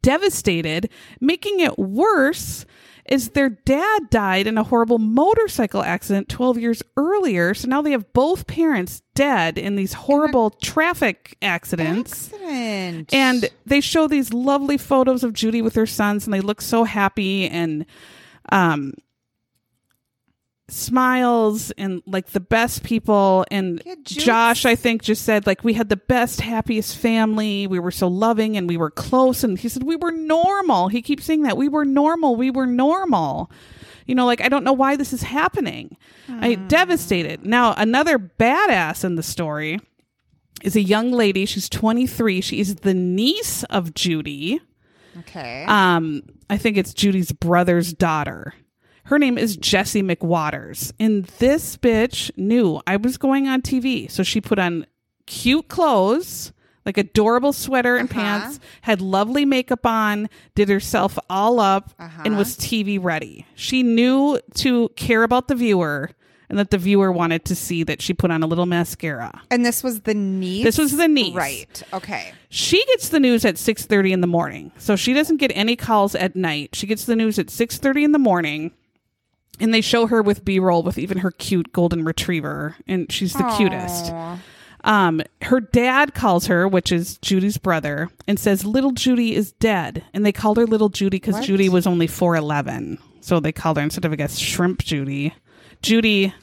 devastated. Making it worse is their dad died in a horrible motorcycle accident 12 years earlier. So now they have both parents dead in these horrible traffic accidents. Accident. And they show these lovely photos of Judy with her sons, and they look so happy and um, smiles and like the best people. And Yeah, Josh, I think, just said like we had the best, happiest family. We were so loving and we were close. And he said we were normal. He keeps saying that we were normal. We were normal. You know, like I don't know why this is happening. I devastated. Now another badass in the story is a young lady. She's 23. She is the niece of Judy. okay. Um, I think it's Judy's brother's daughter. Her name is Jessie McWaters. And this bitch knew I was going on TV. So she put on cute clothes, like adorable sweater and Uh-huh. pants, had lovely makeup on, did herself all up, Uh-huh. and was TV ready. She knew to care about the viewer and that the viewer wanted to see that she put on a little mascara. and this was the niece. This was the niece. Right. Okay. She gets the news at 6:30 in the morning. So she doesn't get any calls at night. She gets the news at 6:30 in the morning. And they show her with B-roll with even her cute golden retriever and she's the cutest. Um her dad calls her, which is Judy's brother, and says little Judy is dead. And they called her little Judy cuz Judy was only 4'11. So they called her instead of I guess shrimp Judy. Judy,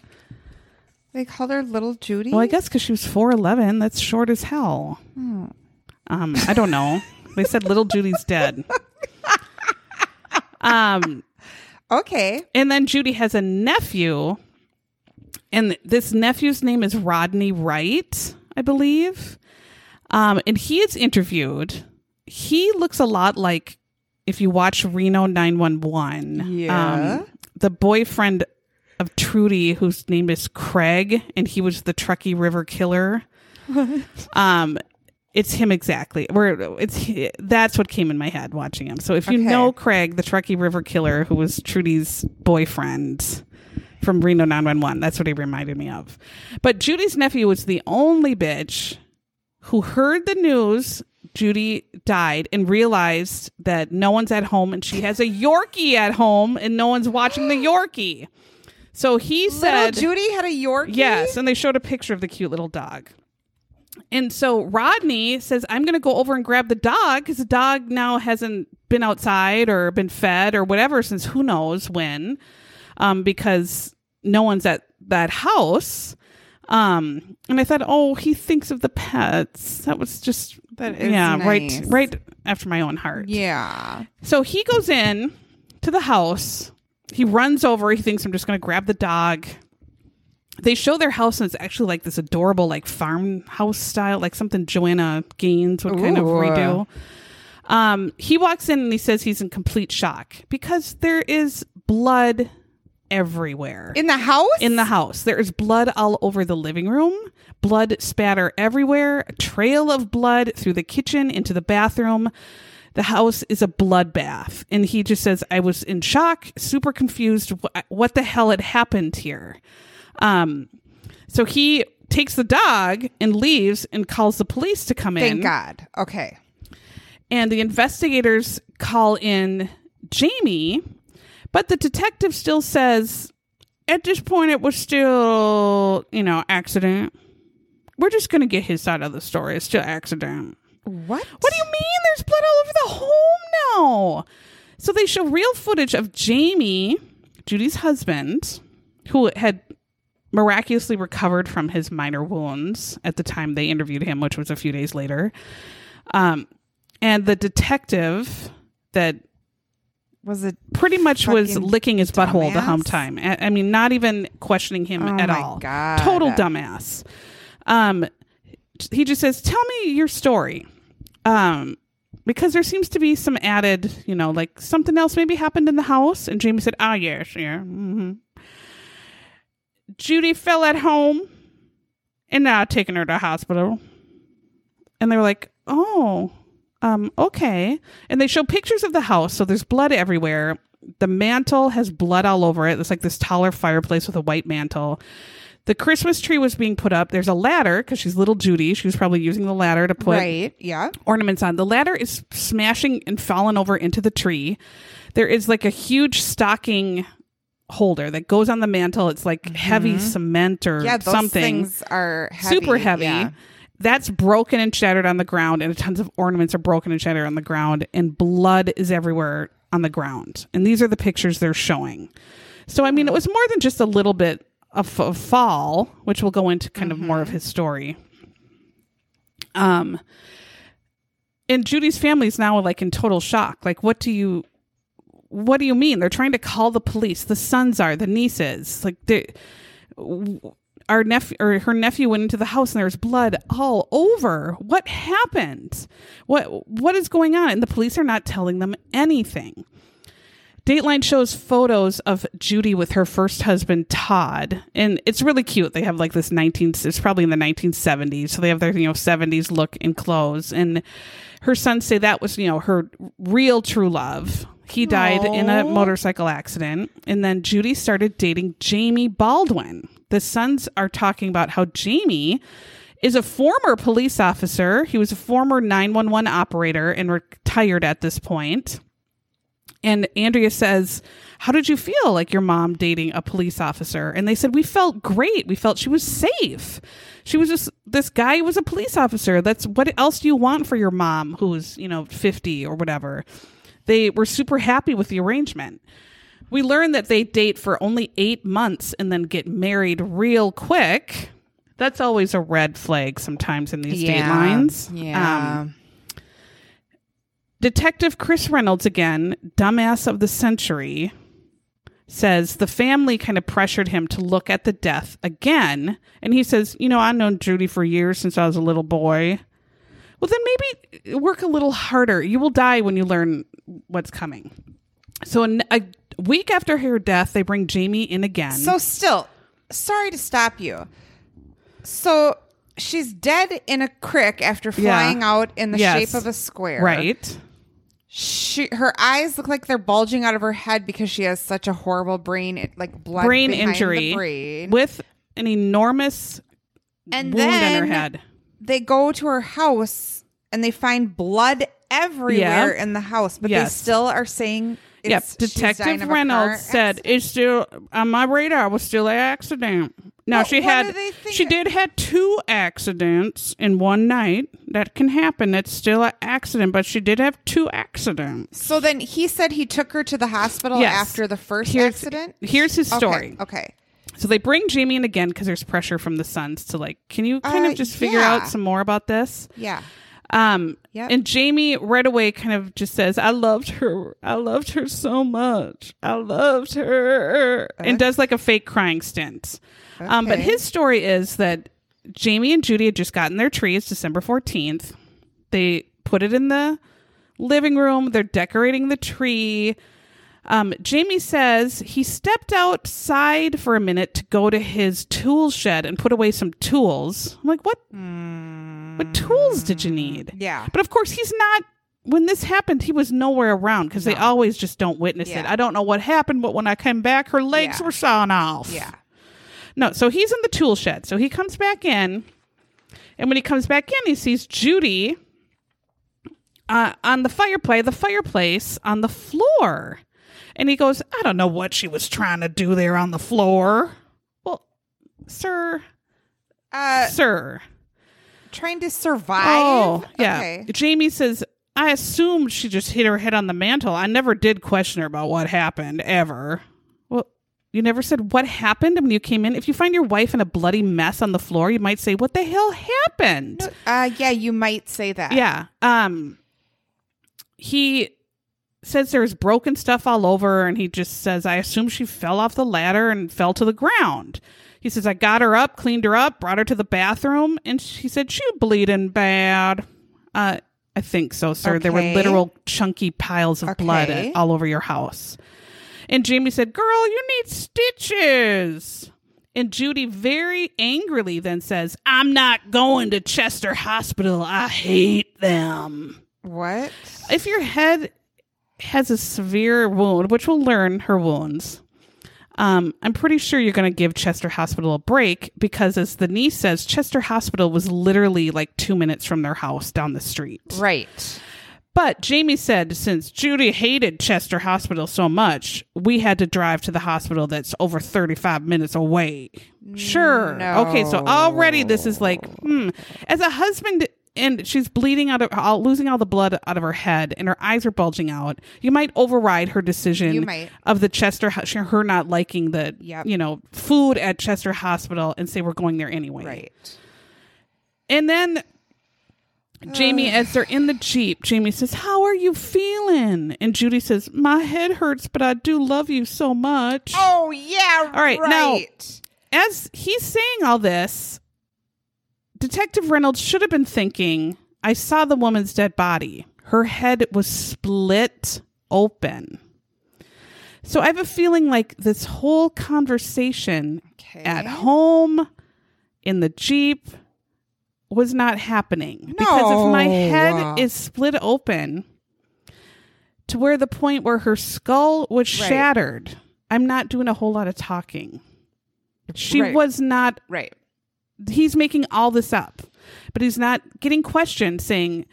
They called her Little Judy. well I guess cuz she was 4'11, that's short as hell. Um I don't know. they said little Judy's dead. Um Okay. And then Judy has a nephew, and this nephew's name is Rodney Wright, I believe. Um, and he is interviewed. He looks a lot like if you watch Reno 911. Yeah. Um, the boyfriend of Trudy, whose name is Craig, and he was the Truckee River Killer. um, it's him exactly. Where it's that's what came in my head watching him. So if you Okay. know Craig, the Truckee River Killer, who was Trudy's boyfriend from Reno 911, that's what he reminded me of. But Judy's nephew was the only bitch who heard the news Judy died and realized that no one's at home and she has a Yorkie at home and no one's watching the Yorkie. So he said Little Judy had a Yorkie. Yes, and they showed a picture of the cute little dog. And so Rodney says, I'm going to go over and grab the dog because the dog now hasn't been outside or been fed or whatever since who knows when, um, because no one's at that house. Um, and I thought, oh, he thinks of the pets. That was just, That is yeah, nice. right, right after my own heart. Yeah. So he goes in to the house. He runs over. He thinks I'm just going to grab the dog. They show their house and it's actually like this adorable, like farmhouse style, like something Joanna Gaines would kind of redo. Um, he walks in and he says he's in complete shock because there is blood everywhere In the house? in the house. There is blood all over the living room, blood spatter everywhere, a trail of blood through the kitchen into the bathroom. The house is a bloodbath. And he just says, I was in shock, super confused. What the hell had happened here? Um, so he takes the dog and leaves and calls the police to come in Thank God. Okay. and the investigators call in Jamie, but the detective still says at this point it was still, you know, accident. We're just going to get his side of the story. It's still accident. What? What do you mean there's blood all over the home now? So they show real footage of Jamie, Judy's husband, who had miraculously recovered from his minor wounds at the time they interviewed him, which was a few days later. Um, and the detective that Was it? pretty much was licking his butthole the whole time. I, mean, not even questioning him Oh at all. God. Total dumbass. Um, he just says, "Tell me your story," um, because there seems to be some added, you know, like something else maybe happened in the house. And Jamie said, "Ah, yes, yeah." hmm Judy fell at home, and now taking her to hospital. And they were like, "Oh, um, okay." And they show pictures of the house. So there's blood everywhere. The mantle has blood all over it. It's like this taller fireplace with a white mantle. The Christmas tree was being put up. There's a ladder because she's little Judy. She was probably using the ladder to put right. Yeah. ornaments on. The ladder is smashing and falling over into the tree. There is like a huge stocking holder that goes on the mantle. It's like heavy cement or Mm-hmm. Yeah. Those something things are heavy. super heavy. Yeah. That's broken and shattered on the ground, and tons of ornaments are broken and shattered on the ground, and blood is everywhere on the ground. And these are the pictures they're showing. So, I mean, it was more than just a little bit of a fall, which we'll go into kind of more of his story. Um, and Judy's family is now like in total shock. Like, what do you, what do you mean? They're trying to call the police. The sons are the nieces. Like, they, our nephew or her nephew went into the house and there was blood all over. What happened? What what is going on? And the police are not telling them anything. Dateline shows photos of Judy with her first husband Todd, and it's really cute. They have like this nineteen. It's probably in the nineteen seventies, so they have their you know seventies look and clothes. And her sons say that was you know her real true love. He died in a motorcycle accident, and then Judy started dating Jamie Baldwin. The sons are talking about how Jamie is a former police officer. He was a former 911 operator and retired at this point. And Andrea says, How did you feel like your mom dating a police officer? And they said, We felt great. We felt she was safe. She was just, this guy was a police officer. That's what else do you want for your mom who's, you know, 50 or whatever? They were super happy with the arrangement. We learned that they date for only eight months and then get married real quick. That's always a red flag sometimes in these yeah. datelines. Yeah. Um, Detective Chris Reynolds, again, dumbass of the century, says the family kind of pressured him to look at the death again. And he says, You know, I've known Judy for years since I was a little boy. Well, then maybe work a little harder. You will die when you learn what's coming. So, an- a week after her death, they bring Jamie in again. So still, sorry to stop you. So she's dead in a crick after Yeah. flying out in the Yes. shape of a square. right? She her eyes look like they're bulging out of her head because she has such a horrible brain it, like blood brain injury the brain. with an enormous and wound then on her head. They go to her house and they find blood everywhere Yeah. in the house, but they still are saying Yep. Detective of a car Reynolds said it's still on my radar was still an accident. Now she had do they think- she did had two accidents in one night. That can happen. It's still an accident, but she did have two accidents. So then he said he took her to the hospital Yes. after the first Here's- accident. Here's his Okay, story. Okay. So they bring Jamie in again because there's pressure from the sons to like, can you kind Uh, of just figure yeah. out some more about this? Yeah. Um, Yep. and Jamie right away kind of just says, I loved her. I loved her so much. I loved her. And does like a fake crying stint. Um, but his story is that Jamie and Judy had just gotten their tree. It's December 14th. They put it in the living room. They're decorating the tree. Um, Jamie says he stepped outside for a minute to go to his tool shed and put away some tools. I'm like, what? What tools did you need? Yeah. But of course, he's not. When this happened, he was nowhere around because they always just don't witness it. I don't know what happened, but when I came back, her legs Yeah. were sawn off. Yeah. No, so he's in the tool shed. So he comes back in, and when he comes back in, he sees Judy uh, on the fireplace, the fireplace on the floor, and he goes, "I don't know what she was trying to do there on the floor." Well, sir, Uh, sir. trying to survive. Oh, yeah. Okay. Jamie says, I assumed she just hit her head on the mantle. I never did question her about what happened, ever. Well, you never said what happened when you came in. If you find your wife in a bloody mess on the floor, you might say, What the hell happened? Uh, yeah, you might say that. Yeah. Um he says there's broken stuff all over and he just says I assume she fell off the ladder and fell to the ground. He says I got her up, cleaned her up, brought her to the bathroom and she said she bleeding bad. Uh I think so, sir. There were literal chunky piles of blood all over your house. And Jamie said, Girl, you need stitches. And Judy very angrily then says, I'm not going to Chester Hospital. I hate them. What? If your head has a severe wound, which we'll learn her wounds, um, I'm pretty sure you're going to give Chester Hospital a break because, as the niece says, Chester Hospital was literally like two minutes from their house down the street. Right. But Jamie said since Judy hated Chester Hospital so much, we had to drive to the hospital that's over 35 minutes away. Sure. Okay, so already this is like, hmm. As a husband, and she's bleeding out of, all, losing all the blood out of her head, and her eyes are bulging out. You might override her decision of the Chester, her not liking the, Yep. you know, food at Chester Hospital, and say we're going there anyway. Right. And then Jamie, as they're in the Jeep, Jamie says, How are you feeling? And Judy says, My head hurts, but I do love you so much. Oh yeah. All right, now- As he's saying all this, Detective Reynolds should have been thinking, I saw the woman's dead body. Her head was split open. So I have a feeling like this whole conversation Okay. at home in the Jeep was not happening. Because if my head is split open to where the point where her skull was Right. shattered, I'm not doing a whole lot of talking. She Right. was not, Right. He's making all this up, but he's not getting questioned saying,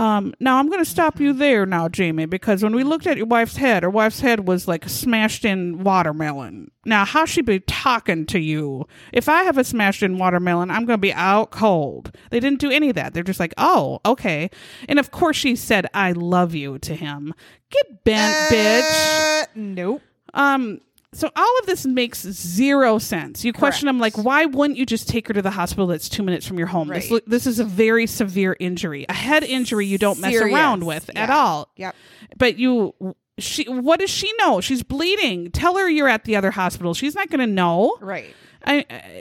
um, now I'm going to stop you there now, Jamie, because when we looked at your wife's head, her wife's head was like smashed in watermelon. Now, how she be talking to you? If I have a smashed in watermelon, I'm going to be out cold. They didn't do any of that. They're just like, oh, okay. And of course, she said, I love you to him. Get bent, bitch. Uh, nope. Um, so all of this makes zero sense. You question him like, why wouldn't you just take her to the hospital that's two minutes from your home? This Right. this is a very severe injury, a head injury you don't mess around with at all. Yep. But you, she, what does she know? She's bleeding. Tell her you're at the other hospital. She's not going to know. Right. I,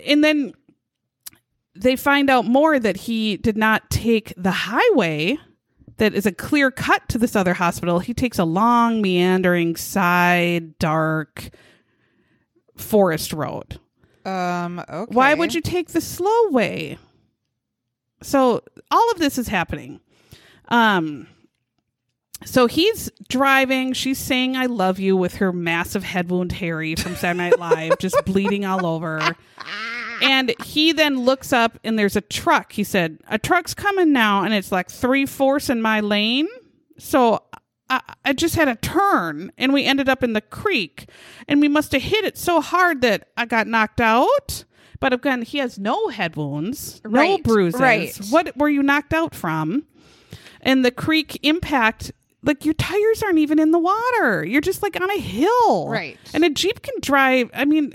and then they find out more that he did not take the highway that is a clear cut to this other hospital. He takes a long, meandering, side, dark forest road. Um. Okay. Why would you take the slow way? So all of this is happening. Um so he's driving, she's saying I love you with her massive head wound Harry from Saturday Night Live just bleeding all over. And he then looks up and there's a truck. He said, A truck's coming now and it's like three fourths in my lane. So I, I just had a turn and we ended up in the creek and we must have hit it so hard that I got knocked out. But again, he has no head wounds, no bruises. right. What were you knocked out from? And the creek impact, like your tires aren't even in the water. You're just like on a hill. Right. And a Jeep can drive, I mean,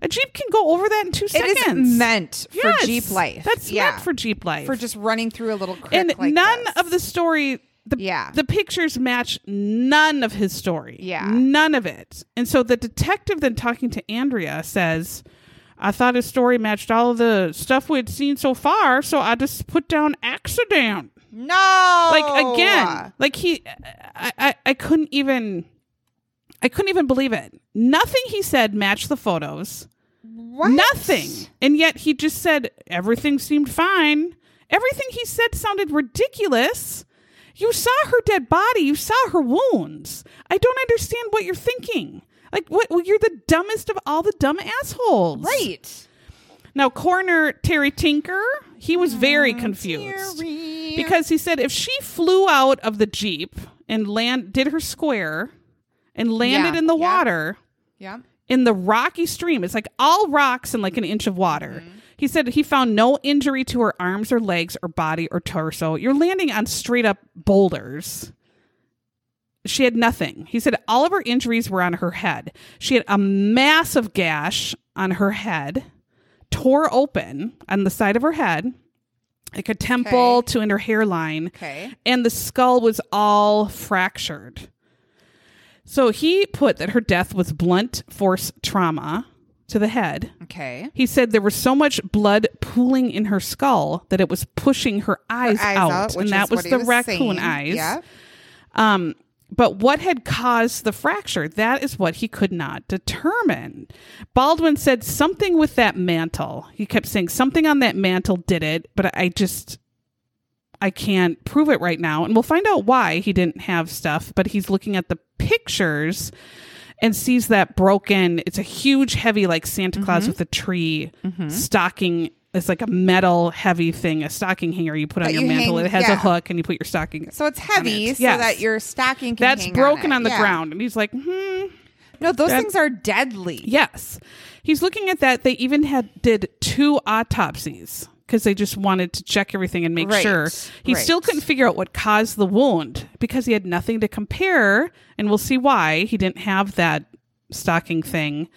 a Jeep can go over that in two It seconds. is meant for Yes, Jeep life. That's yeah. meant for Jeep life. for just running through a little creek. and like none this. of the story the, Yeah. the pictures match none of his story Yeah. none of it and so the detective then talking to andrea says i thought his story matched all of the stuff we'd seen so far so i just put down accident no, like again like he I, I i couldn't even i couldn't even believe it nothing he said matched the photos What? Nothing. And yet he just said everything seemed fine. Everything he said sounded ridiculous. You saw her dead body. You saw her wounds. I don't understand what you're thinking. Like what well, you're the dumbest of all the dumb assholes. Right. Now coroner Terry Tinker, he was very confused. Terry. Because he said if she flew out of the Jeep and land did her square and landed Yeah, in the yeah. water, yeah. in the rocky stream. It's like all rocks and like an inch of water. Mm-hmm. He said he found no injury to her arms or legs or body or torso. You're landing on straight up boulders. She had nothing. He said all of her injuries were on her head. She had a massive gash on her head, tore open on the side of her head, like a temple Okay. to in her hairline Okay. and the skull was all fractured. So he put that her death was blunt force trauma to the head. Okay. He said there was so much blood pooling in her skull that it was pushing her eyes, Eyes out, out, and that was the was raccoon saying. eyes. Yeah. Um, but what had caused the fracture? That is what he could not determine. Baldwin said something with that mantle. He kept saying something on that mantle did it, but I just I can't prove it right now. And we'll find out why he didn't have stuff, but he's looking at the pictures and sees that broken. It's a huge, heavy, like Santa Claus Mm-hmm. with a tree stocking. It's like a metal heavy thing, a stocking hanger you put on your you mantle. hang- it has a hook and you put your stocking. So it's heavy, it. so Yes. that your stocking can That's broken it. on, the Yeah. ground. And he's like, hmm. No, those That- things are deadly. Yes. He's looking at that. They even had did two autopsies because they just wanted to check everything and make Right, sure. He right. still couldn't figure out what caused the wound because he had nothing to compare, and we'll see why he didn't have that stocking thing.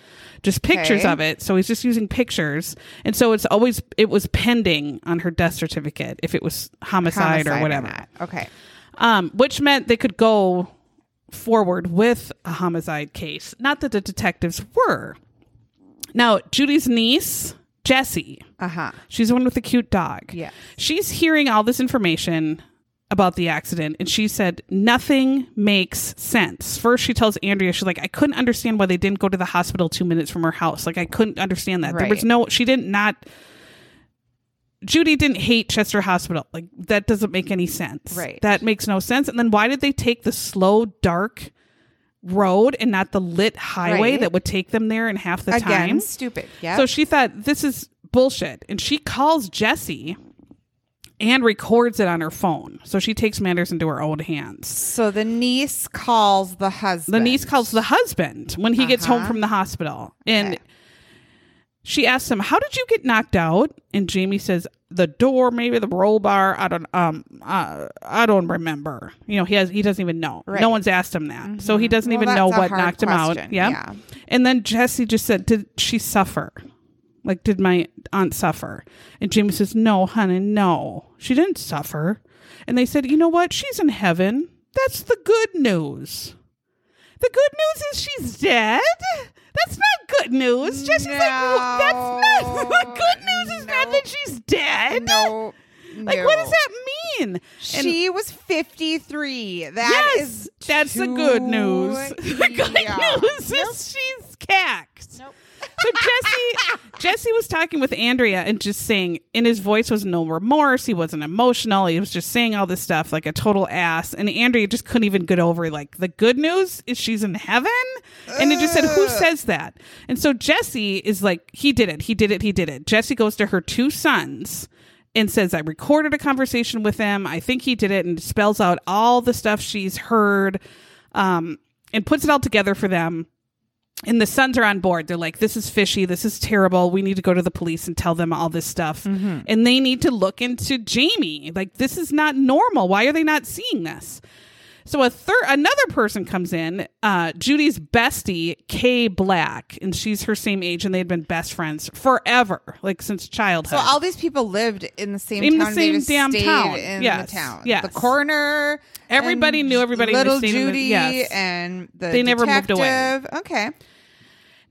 Just pictures Okay. of it. So he's just using pictures. And so it's always it was pending on her death certificate if it was homicide, or whatever not. Okay. um, which meant they could go forward with a homicide case. Not that the detectives were. Now, Judy's niece, Jessie, Uh huh. she's the one with the cute dog. Yes. She's hearing all this information about the accident, and she said nothing makes sense. First, she tells Andrea, she's like, I couldn't understand why they didn't go to the hospital two minutes from her house. Like, I couldn't understand that. There was no, she didn't not. Judy didn't hate Chester Hospital. Like that doesn't make any sense. Right. That makes no sense. And then why did they take the slow, dark road and not the lit highway Right. that would take them there in half the Again, time? stupid. Yeah. So she thought this is bullshit, and she calls Jesse and records it on her phone. So she takes matters into her own hands. So the niece calls the husband. The niece calls the husband when he gets home Uh-huh. from the hospital, and Okay. She asks him, "How did you get knocked out?" And Jamie says, "The door, maybe the roll bar. I don't um uh, I don't remember. You know, he has he doesn't even know. Right. No one's asked him that, so he doesn't Well, even know what knocked him out. Yeah. Yeah. And then Jesse just said, "Did she suffer?" Like, did my aunt suffer? And Jamie says, No, honey, no. She didn't suffer. And they said, You know what? She's in heaven. That's the good news. The good news is she's dead. That's not good news. Jesse's like, "Well, that's not. The good news is not that she's dead. No. Like, what does that mean? And- She was 53. That yes, is that's the good news. The good young. news is she's cacked. So Jesse, Jesse was talking with Andrea and just saying, in his voice was no remorse. He wasn't emotional. He was just saying all this stuff like a total ass. And Andrea just couldn't even get over like the good news is she's in heaven. And it just said, who says that? And so Jesse is like, he did it. He did it. He did it. Jesse goes to her two sons and says, I recorded a conversation with him. I think he did it and spells out all the stuff she's heard um, and puts it all together for them. And the sons are on board. They're like, this is fishy. This is terrible. We need to go to the police and tell them all this stuff. And they need to look into Jamie. Like, this is not normal. Why are they not seeing this? So a third, another person comes in, uh, Judy's bestie, Kay Black, and she's her same age, and they'd been best friends forever, like since childhood. So all these people lived in the same In the town. same they just damn town. In Yes, the town. yes. The coroner. Everybody knew everybody the Little of the- Judy yes. and the They never moved away. Okay.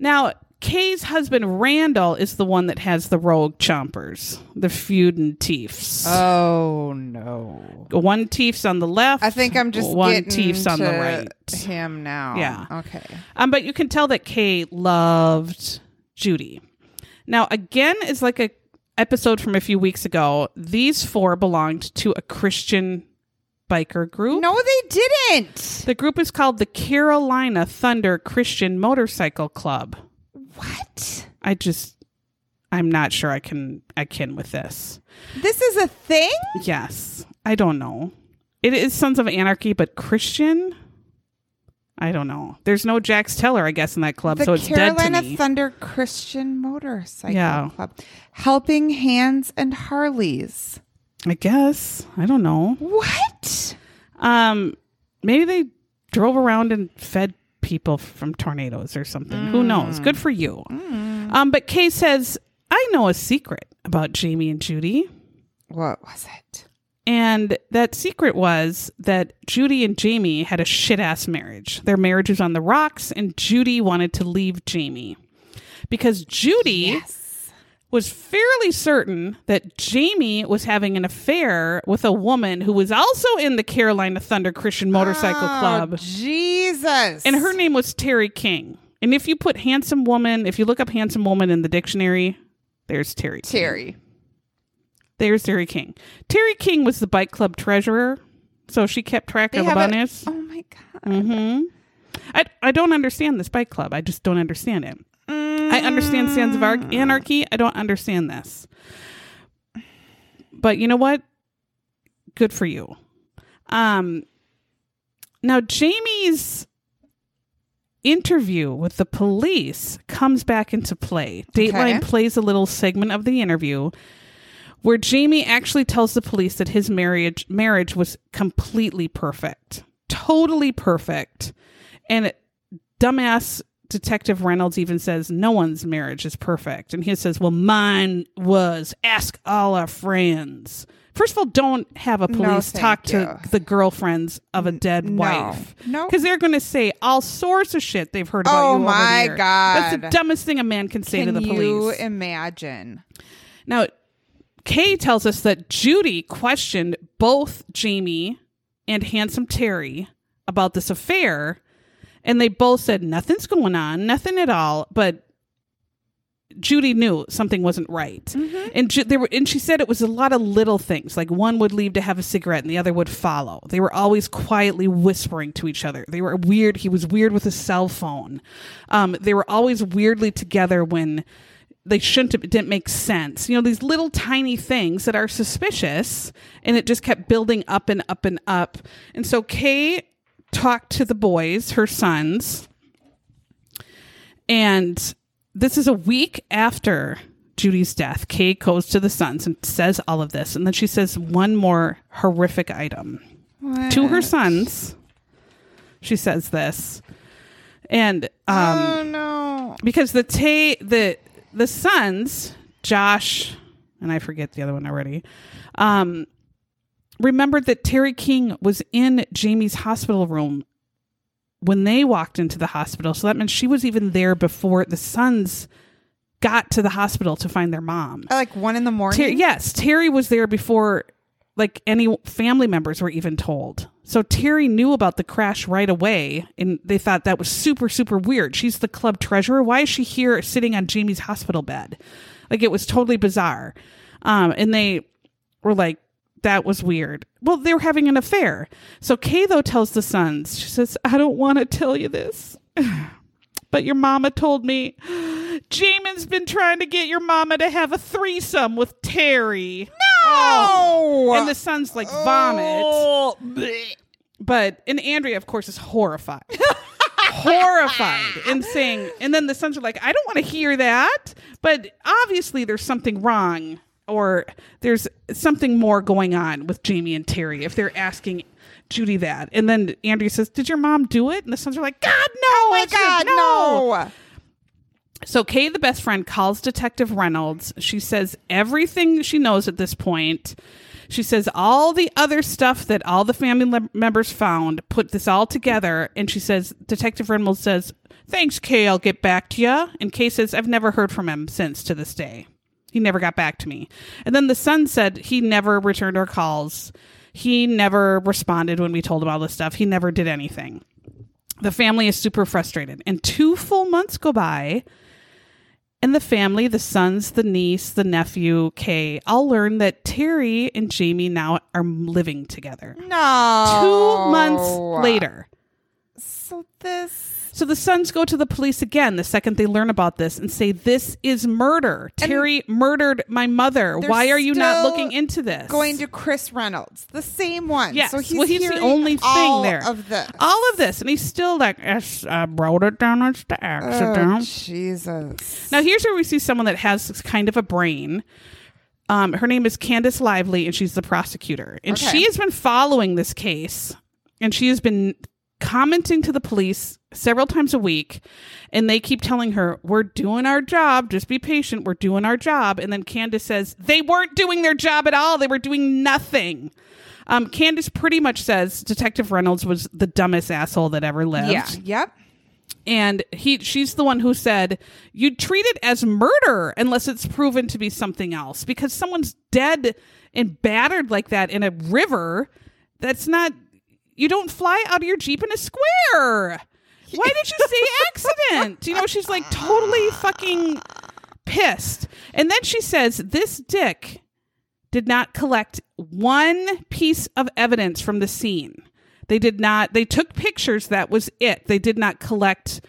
Now, Kay's husband Randall is the one that has the rogue chompers, the feud and teefs. Oh no. one teef's on the left. I think I'm just one teef's on the right. Him now. Yeah. Okay. Um, but you can tell that Kay loved Judy. Now, again, is like a episode from a few weeks ago. These four belonged to a Christian biker group. No, they didn't. The group is called the Carolina Thunder Christian Motorcycle Club. What? I just I'm not sure I can I can with this. This is a thing? Yes. I don't know. It is Sons of Anarchy, but Christian? I don't know. There's no Jax Teller, I guess, in that club, the so it's Carolina dead to me. Thunder Christian Motorcycle Yeah. Club. Helping Hands and Harleys. I guess. I don't know. What? Um maybe they drove around and fed people from tornadoes or something. Who knows? Good for you. Um but Kay says, "I know a secret about Jamie and Judy." What was it? And that secret was that Judy and Jamie had a shit ass marriage. Their marriage was on the rocks, and Judy wanted to leave Jamie because Judy Yes. Was fairly certain that Jamie was having an affair with a woman who was also in the Carolina Thunder Christian Motorcycle Oh, Club, Jesus. and her name was Terry King. And if you put handsome woman, if you look up handsome woman in the dictionary, there's Terry. King. Terry. There's Terry King. Terry King was the bike club treasurer, so she kept track They of the a- Oh my god. hmm I I don't understand this bike club. I just don't understand it. I understand Sons of Anarchy. I don't understand this. But you know what? Good for you. Um. Now Jamie's interview with the police comes back into play. Dateline Okay. plays a little segment of the interview where Jamie actually tells the police that his marriage marriage was completely perfect. Totally perfect. And dumbass detective Reynolds even says no one's marriage is perfect. And he says, "Well, mine was. Ask all our friends." First of all, don't have a police thank talk to you. the girlfriends of a dead no. wife. No. Because they're going to say all sorts of shit they've heard about Oh you. the my God. That's the dumbest thing a man can say Can to the police. you imagine? Now, Kay tells us that Judy questioned both Jamie and Handsome Terry about this affair, and they both said nothing's going on, nothing at all. But Judy knew something wasn't right, and Ju- there were, and she said it was a lot of little things. Like one would leave to have a cigarette, and the other would follow. They were always quietly whispering to each other. They were weird. He was weird with his cell phone. Um, they were always weirdly together when they shouldn't have, it didn't make sense. You know, these little tiny things that are suspicious, and it just kept building up and up and up. And so Kay talked to the boys, her sons, and this is a week after Judy's death. Kay goes to the sons and says all of this, and then she says one more horrific item to her sons. She says this, and um, oh no. because the ta- the the sons Josh and I forget the other one already um remembered that Terry King was in Jamie's hospital room when they walked into the hospital so that meant she was even there before the sons got to the hospital to find their mom At like one in the morning. Ter- yes, Terry was there before like any family members were even told. So Terry knew about the crash right away and they thought that was super super weird. She's the club treasurer. Why is she here sitting on Jamie's hospital bed? Like it was totally bizarre. Um and they were like that was weird. Well, they were having an affair. So Kay though tells the sons, she says, "I don't want to tell you this." But your mama told me Jamin's been trying to get your mama to have a threesome with Terry. No. No. and the son's like vomit. Oh, but and Andrea, of course, is horrified. horrified and saying and then the sons are like i don't want to hear that but obviously there's something wrong or there's something more going on with jamie and terry if they're asking judy that and then andrea says did your mom do it and the sons are like god no Oh my God, no. so Kay, the best friend, calls Detective Reynolds. She says everything she knows at this point. She says all the other stuff that all the family lem- members found, put this all together, and she says Detective Reynolds says, "Thanks, Kay. I'll get back to you." And Kay says, "I've never heard from him since to this day. He never got back to me." And then the son said he never returned our calls. He never responded when we told him all this stuff. He never did anything. The family is super frustrated, and two full months go by. And the family, the sons, the niece, the nephew, Kay, all learn that Terry and Jamie now are living together. No. Two months later. So this. So the sons go to the police again the second they learn about this and say, This is murder. Terry murdered my mother. Why are you not looking into this? Going to Chris Reynolds, the same one. Yes. So he's, well, he's the only thing all there. Of this. All of this. And he's still like, "Yes, I wrote it down as the Oh, accident. Jesus. Now, here's where we see someone that has kind of a brain. Um, her name is Candace Lively, and she's the prosecutor. And Okay. she has been following this case, and she has been commenting to the police several times a week. And they keep telling her, We're doing our job. Just be patient. We're doing our job. And then Candace says, They weren't doing their job at all. They were doing nothing. Um, Candace pretty much says Detective Reynolds was the dumbest asshole that ever lived Yeah. Yep. and he she's the one who said you treat it as murder unless it's proven to be something else because someone's dead and battered like that in a river that's not you don't fly out of your jeep in a square why did you say accident you know she's like totally fucking pissed and then she says this dick did not collect one piece of evidence from the scene. They did not, they took pictures, that was it. They did not collect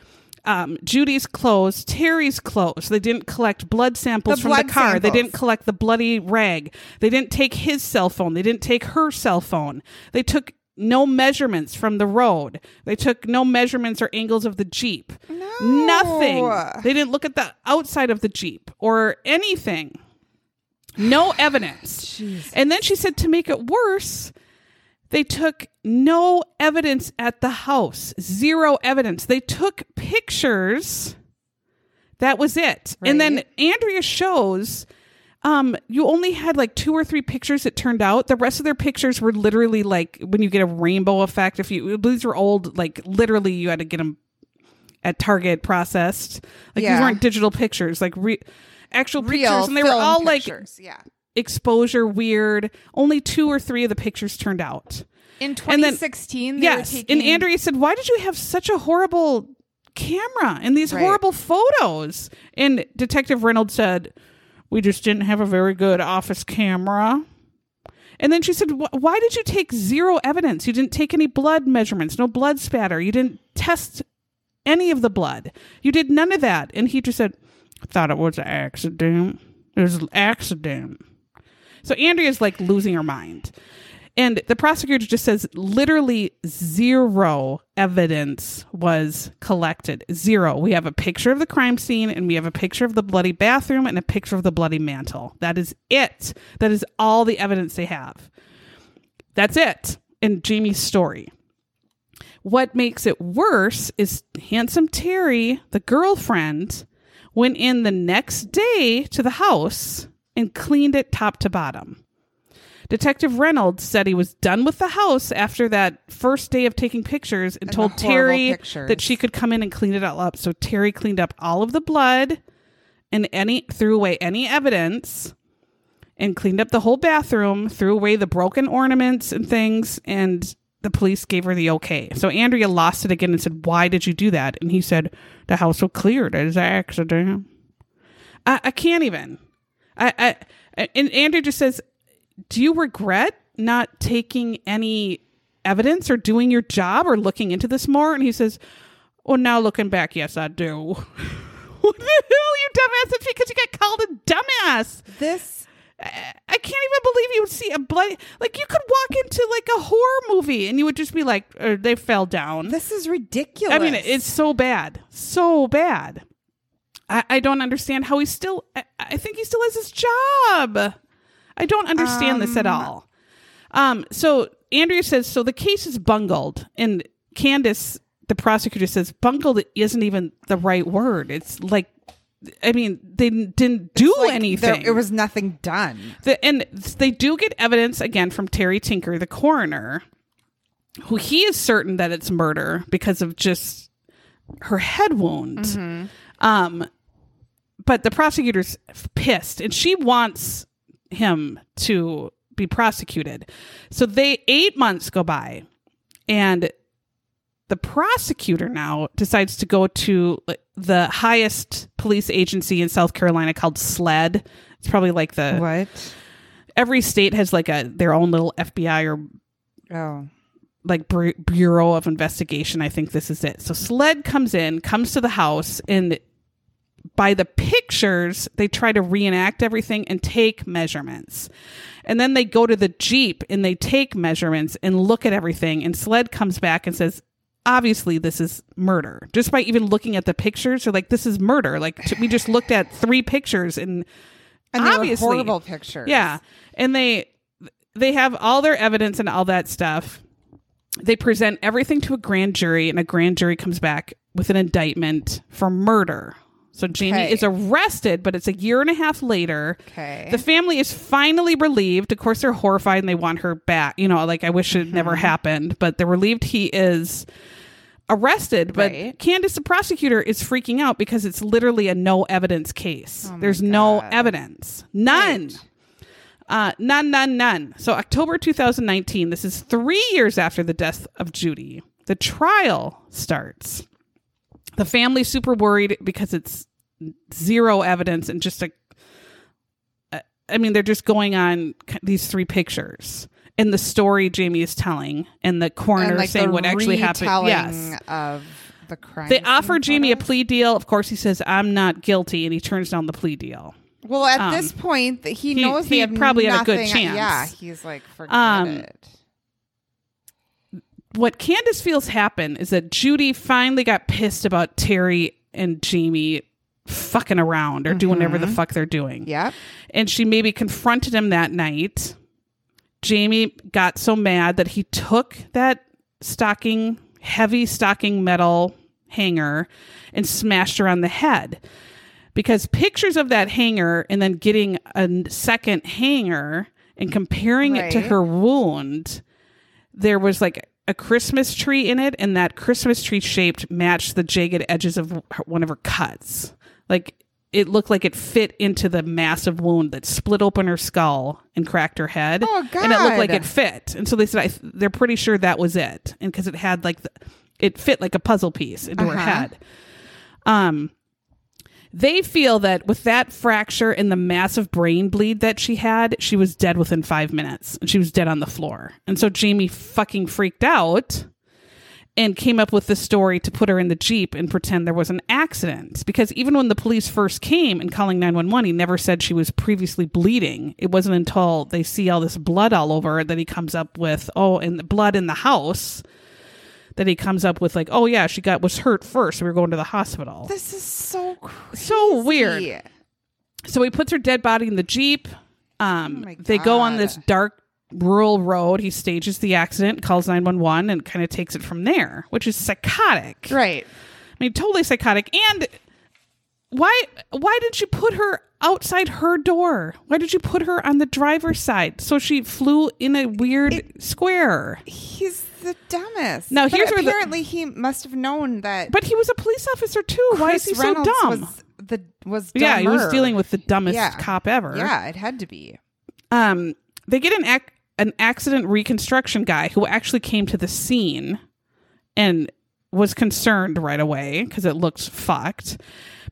um, Judy's clothes, Terry's clothes. They didn't collect blood samples The from blood the car. They didn't collect the bloody rag. They didn't take his cell phone. They didn't take her cell phone. They took no measurements from the road. They took no measurements or angles of the Jeep. No. Nothing. They didn't look at the outside of the Jeep or anything. No evidence. And then she said to make it worse, they took no evidence at the house. Zero evidence. They took pictures. That was it. And then Andrea shows um you only had like two or three pictures it turned out. The rest of their pictures were literally like when you get a rainbow effect if you these were old like literally you had to get them at Target processed. Like these weren't digital pictures, like re- actual Real pictures and they were all like pictures. yeah. exposure weird. Only two or three of the pictures turned out. In And then- 2016, Yes. taking, And Andrea said, Why did you have such a horrible camera and these Right. horrible photos? And Detective Reynolds said, We just didn't have a very good office camera. And then she said, Why did you take zero evidence? You didn't take any blood measurements, no blood spatter. You didn't test any of the blood. You did none of that. And he just said, I thought it was an accident. It was an accident. So Andrea's like losing her mind. And the prosecutor just says literally zero evidence was collected. Zero. We have a picture of the crime scene and we have a picture of the bloody bathroom and a picture of the bloody mantle. That is it. That is all the evidence they have. That's it in Jamie's story. What makes it worse is handsome Terry, the girlfriend, went in the next day to the house and cleaned it top to bottom. Detective Reynolds said he was done with the house after that first day of taking pictures and, And told Terry pictures. that she could come in and clean it all up. So Terry cleaned up all of the blood and any threw away any evidence and cleaned up the whole bathroom, threw away the broken ornaments and things, and the police gave her the okay. So Andrea lost it again and said, Why did you do that? And he said, The house was cleared as an accident. I, I can't even. I, I and Andrea just says, Do you regret not taking any evidence or doing your job or looking into this more? And he says, Well, now looking back, yes, I do. what the hell, you dumbass? It's because you got called a dumbass. this. I I can't even believe you would see a bloody like you could walk into like a horror movie and you would just be like, uh, they fell down. This is ridiculous. I mean, it's so bad, so bad. I, I don't understand how he still. I, I think he still has his job. I don't understand this at Um, all. Um. So Andrea says so. The case is bungled, and Candace, the prosecutor, says bungled isn't even the right word. It's like, I mean, they didn't do Like, anything. there- it was nothing done. The, and they do get evidence again from Terry Tinker, the coroner, who he is certain that it's murder because of just her head wound. Um, but the prosecutor's pissed, and she wants him to be prosecuted. So they eight months go by, and the prosecutor now decides to go to the highest police agency in South Carolina called SLED. It's probably like the What? every state has like a their own little FBI or Oh. like bureau of investigation. I think this is it. So SLED comes in, comes to the house, and by the pictures, they try to reenact everything and take measurements. And then they go to the Jeep and they take measurements and look at everything. And SLED comes back and says, obviously, this is murder. Just by even looking at the pictures, they're like, this is murder. Like, t- we just looked at three pictures and And obviously horrible pictures. yeah, and they they have all their evidence and all that stuff. They present everything to a grand jury, and a grand jury comes back with an indictment for murder. So Jamie Okay. is arrested, but it's a year and a half later. Okay. The family is finally relieved. Of course, they're horrified and they want her back. You know, like I wish it Mm-hmm. never happened, but they're relieved he is arrested. But Right. Candace, the prosecutor, is freaking out because it's literally a no evidence case. Oh There's no evidence. None. Right. Uh, none, none, none. So October 2019, this is three years after the death of Judy. The trial starts. The family's super worried because it's zero evidence and just a. I mean, they're just going on these three pictures and the story Jamie is telling, and the coroner and like saying what actually happened. Yes, Of the crime. they offer Jamie a plea deal. Of course, he says, "I'm not guilty," and he turns down the plea deal. Well, at um, this point, he, he- knows they he have probably had a good chance. Yeah, he's like, forget Um, it. What Candace feels happened is that Judy finally got pissed about Terry and Jamie fucking around or doing whatever the mm-hmm. fuck they're doing. Yep. And she maybe confronted him that night. Jamie got so mad that he took that stocking, heavy stocking metal hanger and smashed her on the head. Because pictures of that hanger and then getting a second hanger and comparing it to her wound, there was like a Christmas tree in it, and that Christmas tree shaped matched the jagged edges of one of her cuts. Like it looked like it fit into the massive wound that split open her skull and cracked her head. Oh, And it looked like it fit. And so they said I, th- they're pretty sure that was it, and because it had like the, it fit like a puzzle piece into her Uh-huh. head. Um, they feel that with that fracture and the massive brain bleed that she had, she was dead within five minutes and she was dead on the floor. And so Jamie fucking freaked out and came up with the story to put her in the Jeep and pretend there was an accident. Because even when the police first came and calling 911, he never said she was previously bleeding. It wasn't until they see all this blood all over that he comes up with, oh, and the blood in the house. That he comes up with like, oh yeah, she got was hurt first. So we were going to the hospital. This is so crazy. So weird. So he puts her dead body in the Jeep. Um, Oh they go on this dark rural road. He stages the accident, calls 911, and kind of takes it from there, which is psychotic. Right. I mean, totally psychotic. And why why didn't you put her outside her door? Why did you put her on the driver's side? So she flew in a weird square. He's the dumbest. Now, But here's where the- apparently he must have known that. But he was a police officer too. why is Chris he so dumb? Was the was yeah, he was dealing with the dumbest Yeah. cop ever. Yeah, it had to be. um, they get an ac- an accident reconstruction guy who actually came to the scene and was concerned right away because it looks fucked.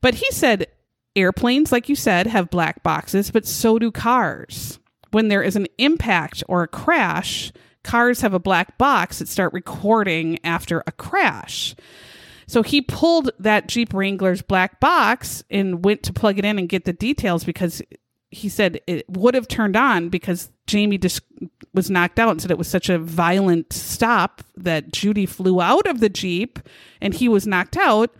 But he said airplanes, like you said, have black boxes, but so do cars. When there is an impact or a crash, cars have a black box that start recording after a crash. So he pulled that Jeep Wrangler's black box and went to plug it in and get the details because he said it would have turned on because Jamie just was knocked out and said it was such a violent stop that Judy flew out of the Jeep and he was knocked out.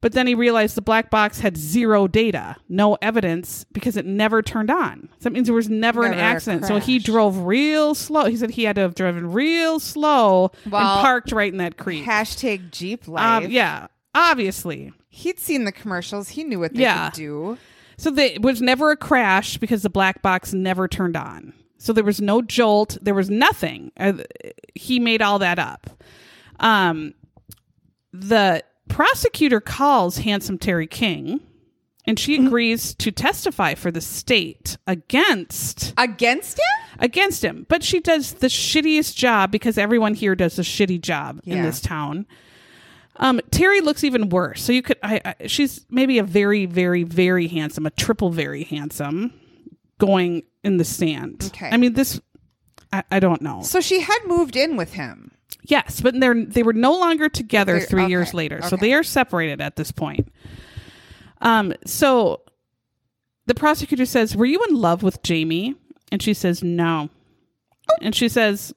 But then he realized the black box had zero data, no evidence because it never turned on. So that means there was never, an Never a accident. So he drove real slow. He said he had to have driven real slow Well, and parked right in that creek. Hashtag Jeep life. Um, yeah, obviously. He'd seen the commercials. He knew what they Yeah. could do. So there it was never a crash because the black box never turned on. So there was no jolt. There was nothing. Uh, he made all that up. Um, the prosecutor calls handsome Terry King, and she agrees to testify for the state against Against him? against him. But she does the shittiest job because everyone here does a shitty job in this town. Um, Terry looks even worse. So you could, I, I, she's maybe a very, very, very handsome, a triple very handsome, going in the sand Okay. I mean, this, I, I don't know. So she had moved in with him. Yes, but they're they were no longer together three okay, years later, so they are separated at this point. Um, so the prosecutor says, "Were you in love with Jamie?" And she says, "No." And she says,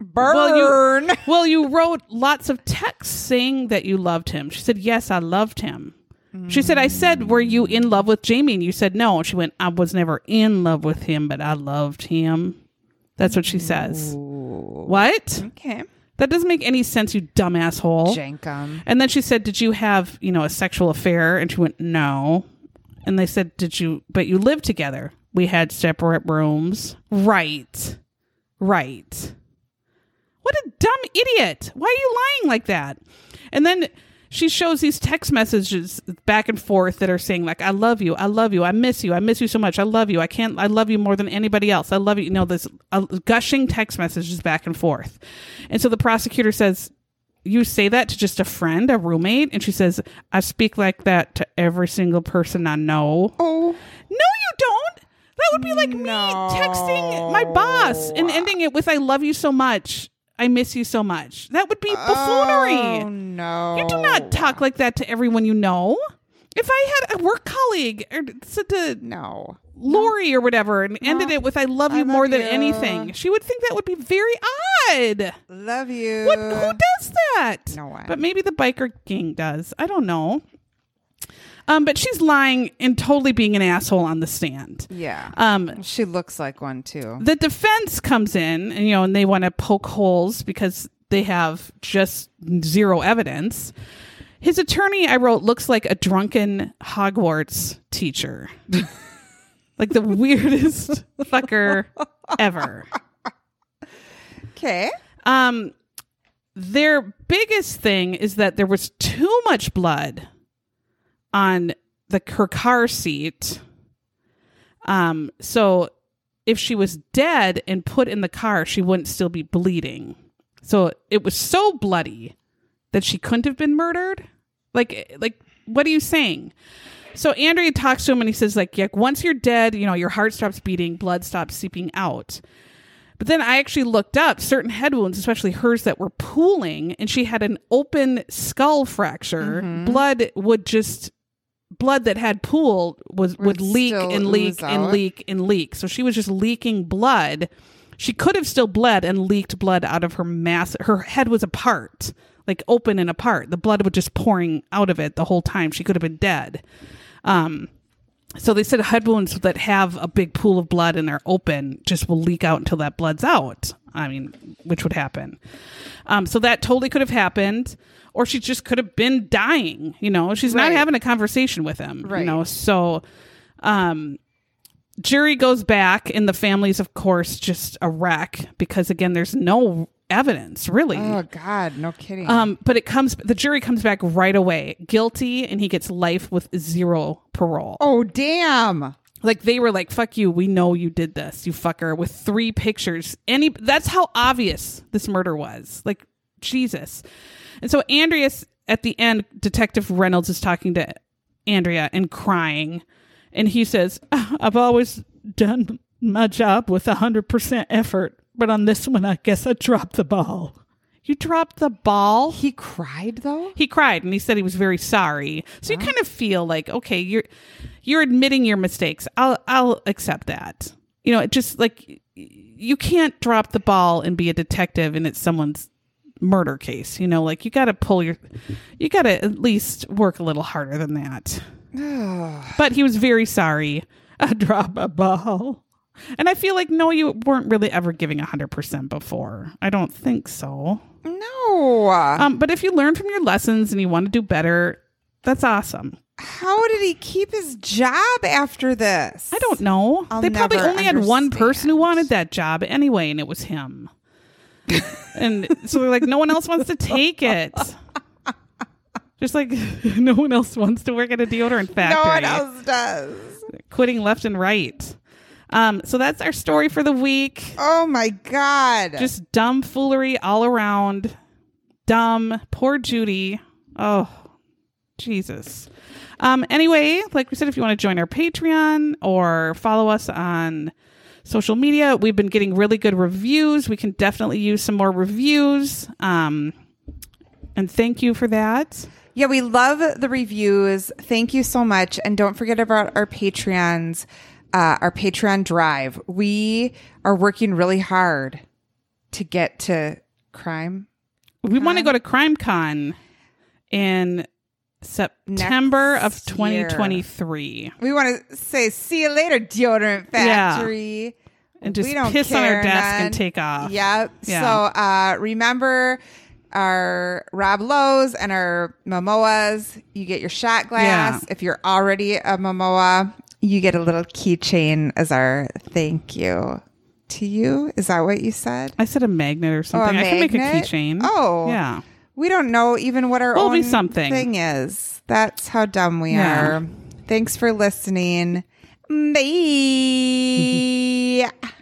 Burn. "Well, you wrote lots of texts saying that you loved him." She said, "Yes, I loved him." She said, "I said, were you in love with Jamie?" And you said, "No." And she went, "I was never in love with him, but I loved him." That's what she says. What? okay. That doesn't make any sense, you dumb asshole. Jankum. And then she said, Did you have, you know, a sexual affair? And she went, No. And they said, Did you, but you lived together? We had separate rooms. Right. Right. What a dumb idiot. Why are you lying like that? And then she shows these text messages back and forth that are saying like i love you. I love you. I miss you. I miss you so much. I love you. I can't i love you more than anybody else. I love you. You know this uh, gushing text messages back and forth. And so the prosecutor says you say that to just a friend a roommate? And she says i speak like that to every single person i know. Oh. no you don't. That would be like me texting my boss and ending it with i love you so much i miss you so much that would be buffoonery Oh, no. you do not talk like that to everyone you know. If I had a work colleague or said to No. Lori or whatever and ended it with "I love you I love more than anything," she would think that would be very odd. Love you. What? Who does that? No one. But maybe the biker gang does. I don't know. Um, but she's lying and totally being an asshole on the stand. Yeah. Um, she looks like one too. the defense comes in and you know and they want to poke holes because they have just zero evidence his attorney i wrote looks like a drunken hogwarts teacher like the weirdest fucker ever Okay. um their biggest thing is that there was too much blood on the her car seat. Um so if she was dead and put in the car she wouldn't still be bleeding. So it was so bloody that she couldn't have been murdered. Like like what are you saying? So andrea talks to him and he says like yeah, once you're dead you know your heart stops beating blood stops seeping out. But then I actually looked up certain head wounds, especially hers that were pooling, and she had an open skull fracture. Blood would just blood that had pooled was would Would leak and leak and out. leak and leak. So she was just leaking blood. She could have still bled and leaked blood out of her mass. Her head was apart, like open and apart. The blood was just pouring out of it the whole time. She could have been dead. Um, so they said head wounds that have a big pool of blood and are open just will leak out until that blood's out. I mean, which would happen. Um, so that totally could have happened, or she just could have been dying. You know, she's not having a conversation with him. Right. You Right. know, so um, jury goes back, and the family's, of course, just a wreck because again, there's no evidence really. Oh God, no kidding. Um, but it comes, the jury comes back right away, guilty, and he gets life with zero parole. oh damn. Like they were like, "Fuck you, we know you did this, you fucker." With three pictures, any that's how obvious this murder was. Like Jesus, and so Andreas at the end, Detective Reynolds is talking to Andrea and crying, and he says, ah, "I've always done my job with hundred percent effort, but on this one, I guess I dropped the ball." You dropped the ball. He cried though. He cried and he said he was very sorry. So you kind of feel like, okay, you're you're admitting your mistakes. I'll I'll accept that. You know, it just like you can't drop the ball and be a detective and it's someone's murder case. You know, like you got to pull your you got to at least work a little harder than that. but he was very sorry. I drop a ball. And I feel like no, you weren't really ever giving hundred percent before. I don't think so. No. Um, but if you learn from your lessons and you want to do better, that's awesome. How did he keep his job after this? I don't know. I'll they probably only had one person who wanted that job anyway, and it was him. and so they're like, no one else wants to take it. Just like no one else wants to work at a deodorant factory. No one else does. Quitting left and right. Um, so that's our story for the week. Oh my god. Just dumb foolery all around. Dumb. Poor Judy. Oh, Jesus. Um, anyway, like we said, if you want to join our Patreon or follow us on social media, we've been getting really good reviews. We can definitely use some more reviews. Um, and thank you for that. Yeah, we love the reviews. Thank you so much. And don't forget about our Patreons, uh, our Patreon drive. We are working really hard to get to crime. We want to go to CrimeCon in September Next of year. 2023 We want to say, see you later, deodorant Yeah. factory. and just piss on our desk none. and take off. Yep. Yeah. So uh, remember our Rob Lowe's and our Momoas. You get your shot glass. Yeah. If you're already a Momoa, you get a little keychain as our thank you to you. Is that what you said? I said a magnet or oh, something. I can make a keychain. Oh. yeah. We don't know even what our Will own something. thing is. That's how dumb we Yeah. are. Thanks for listening. Bye.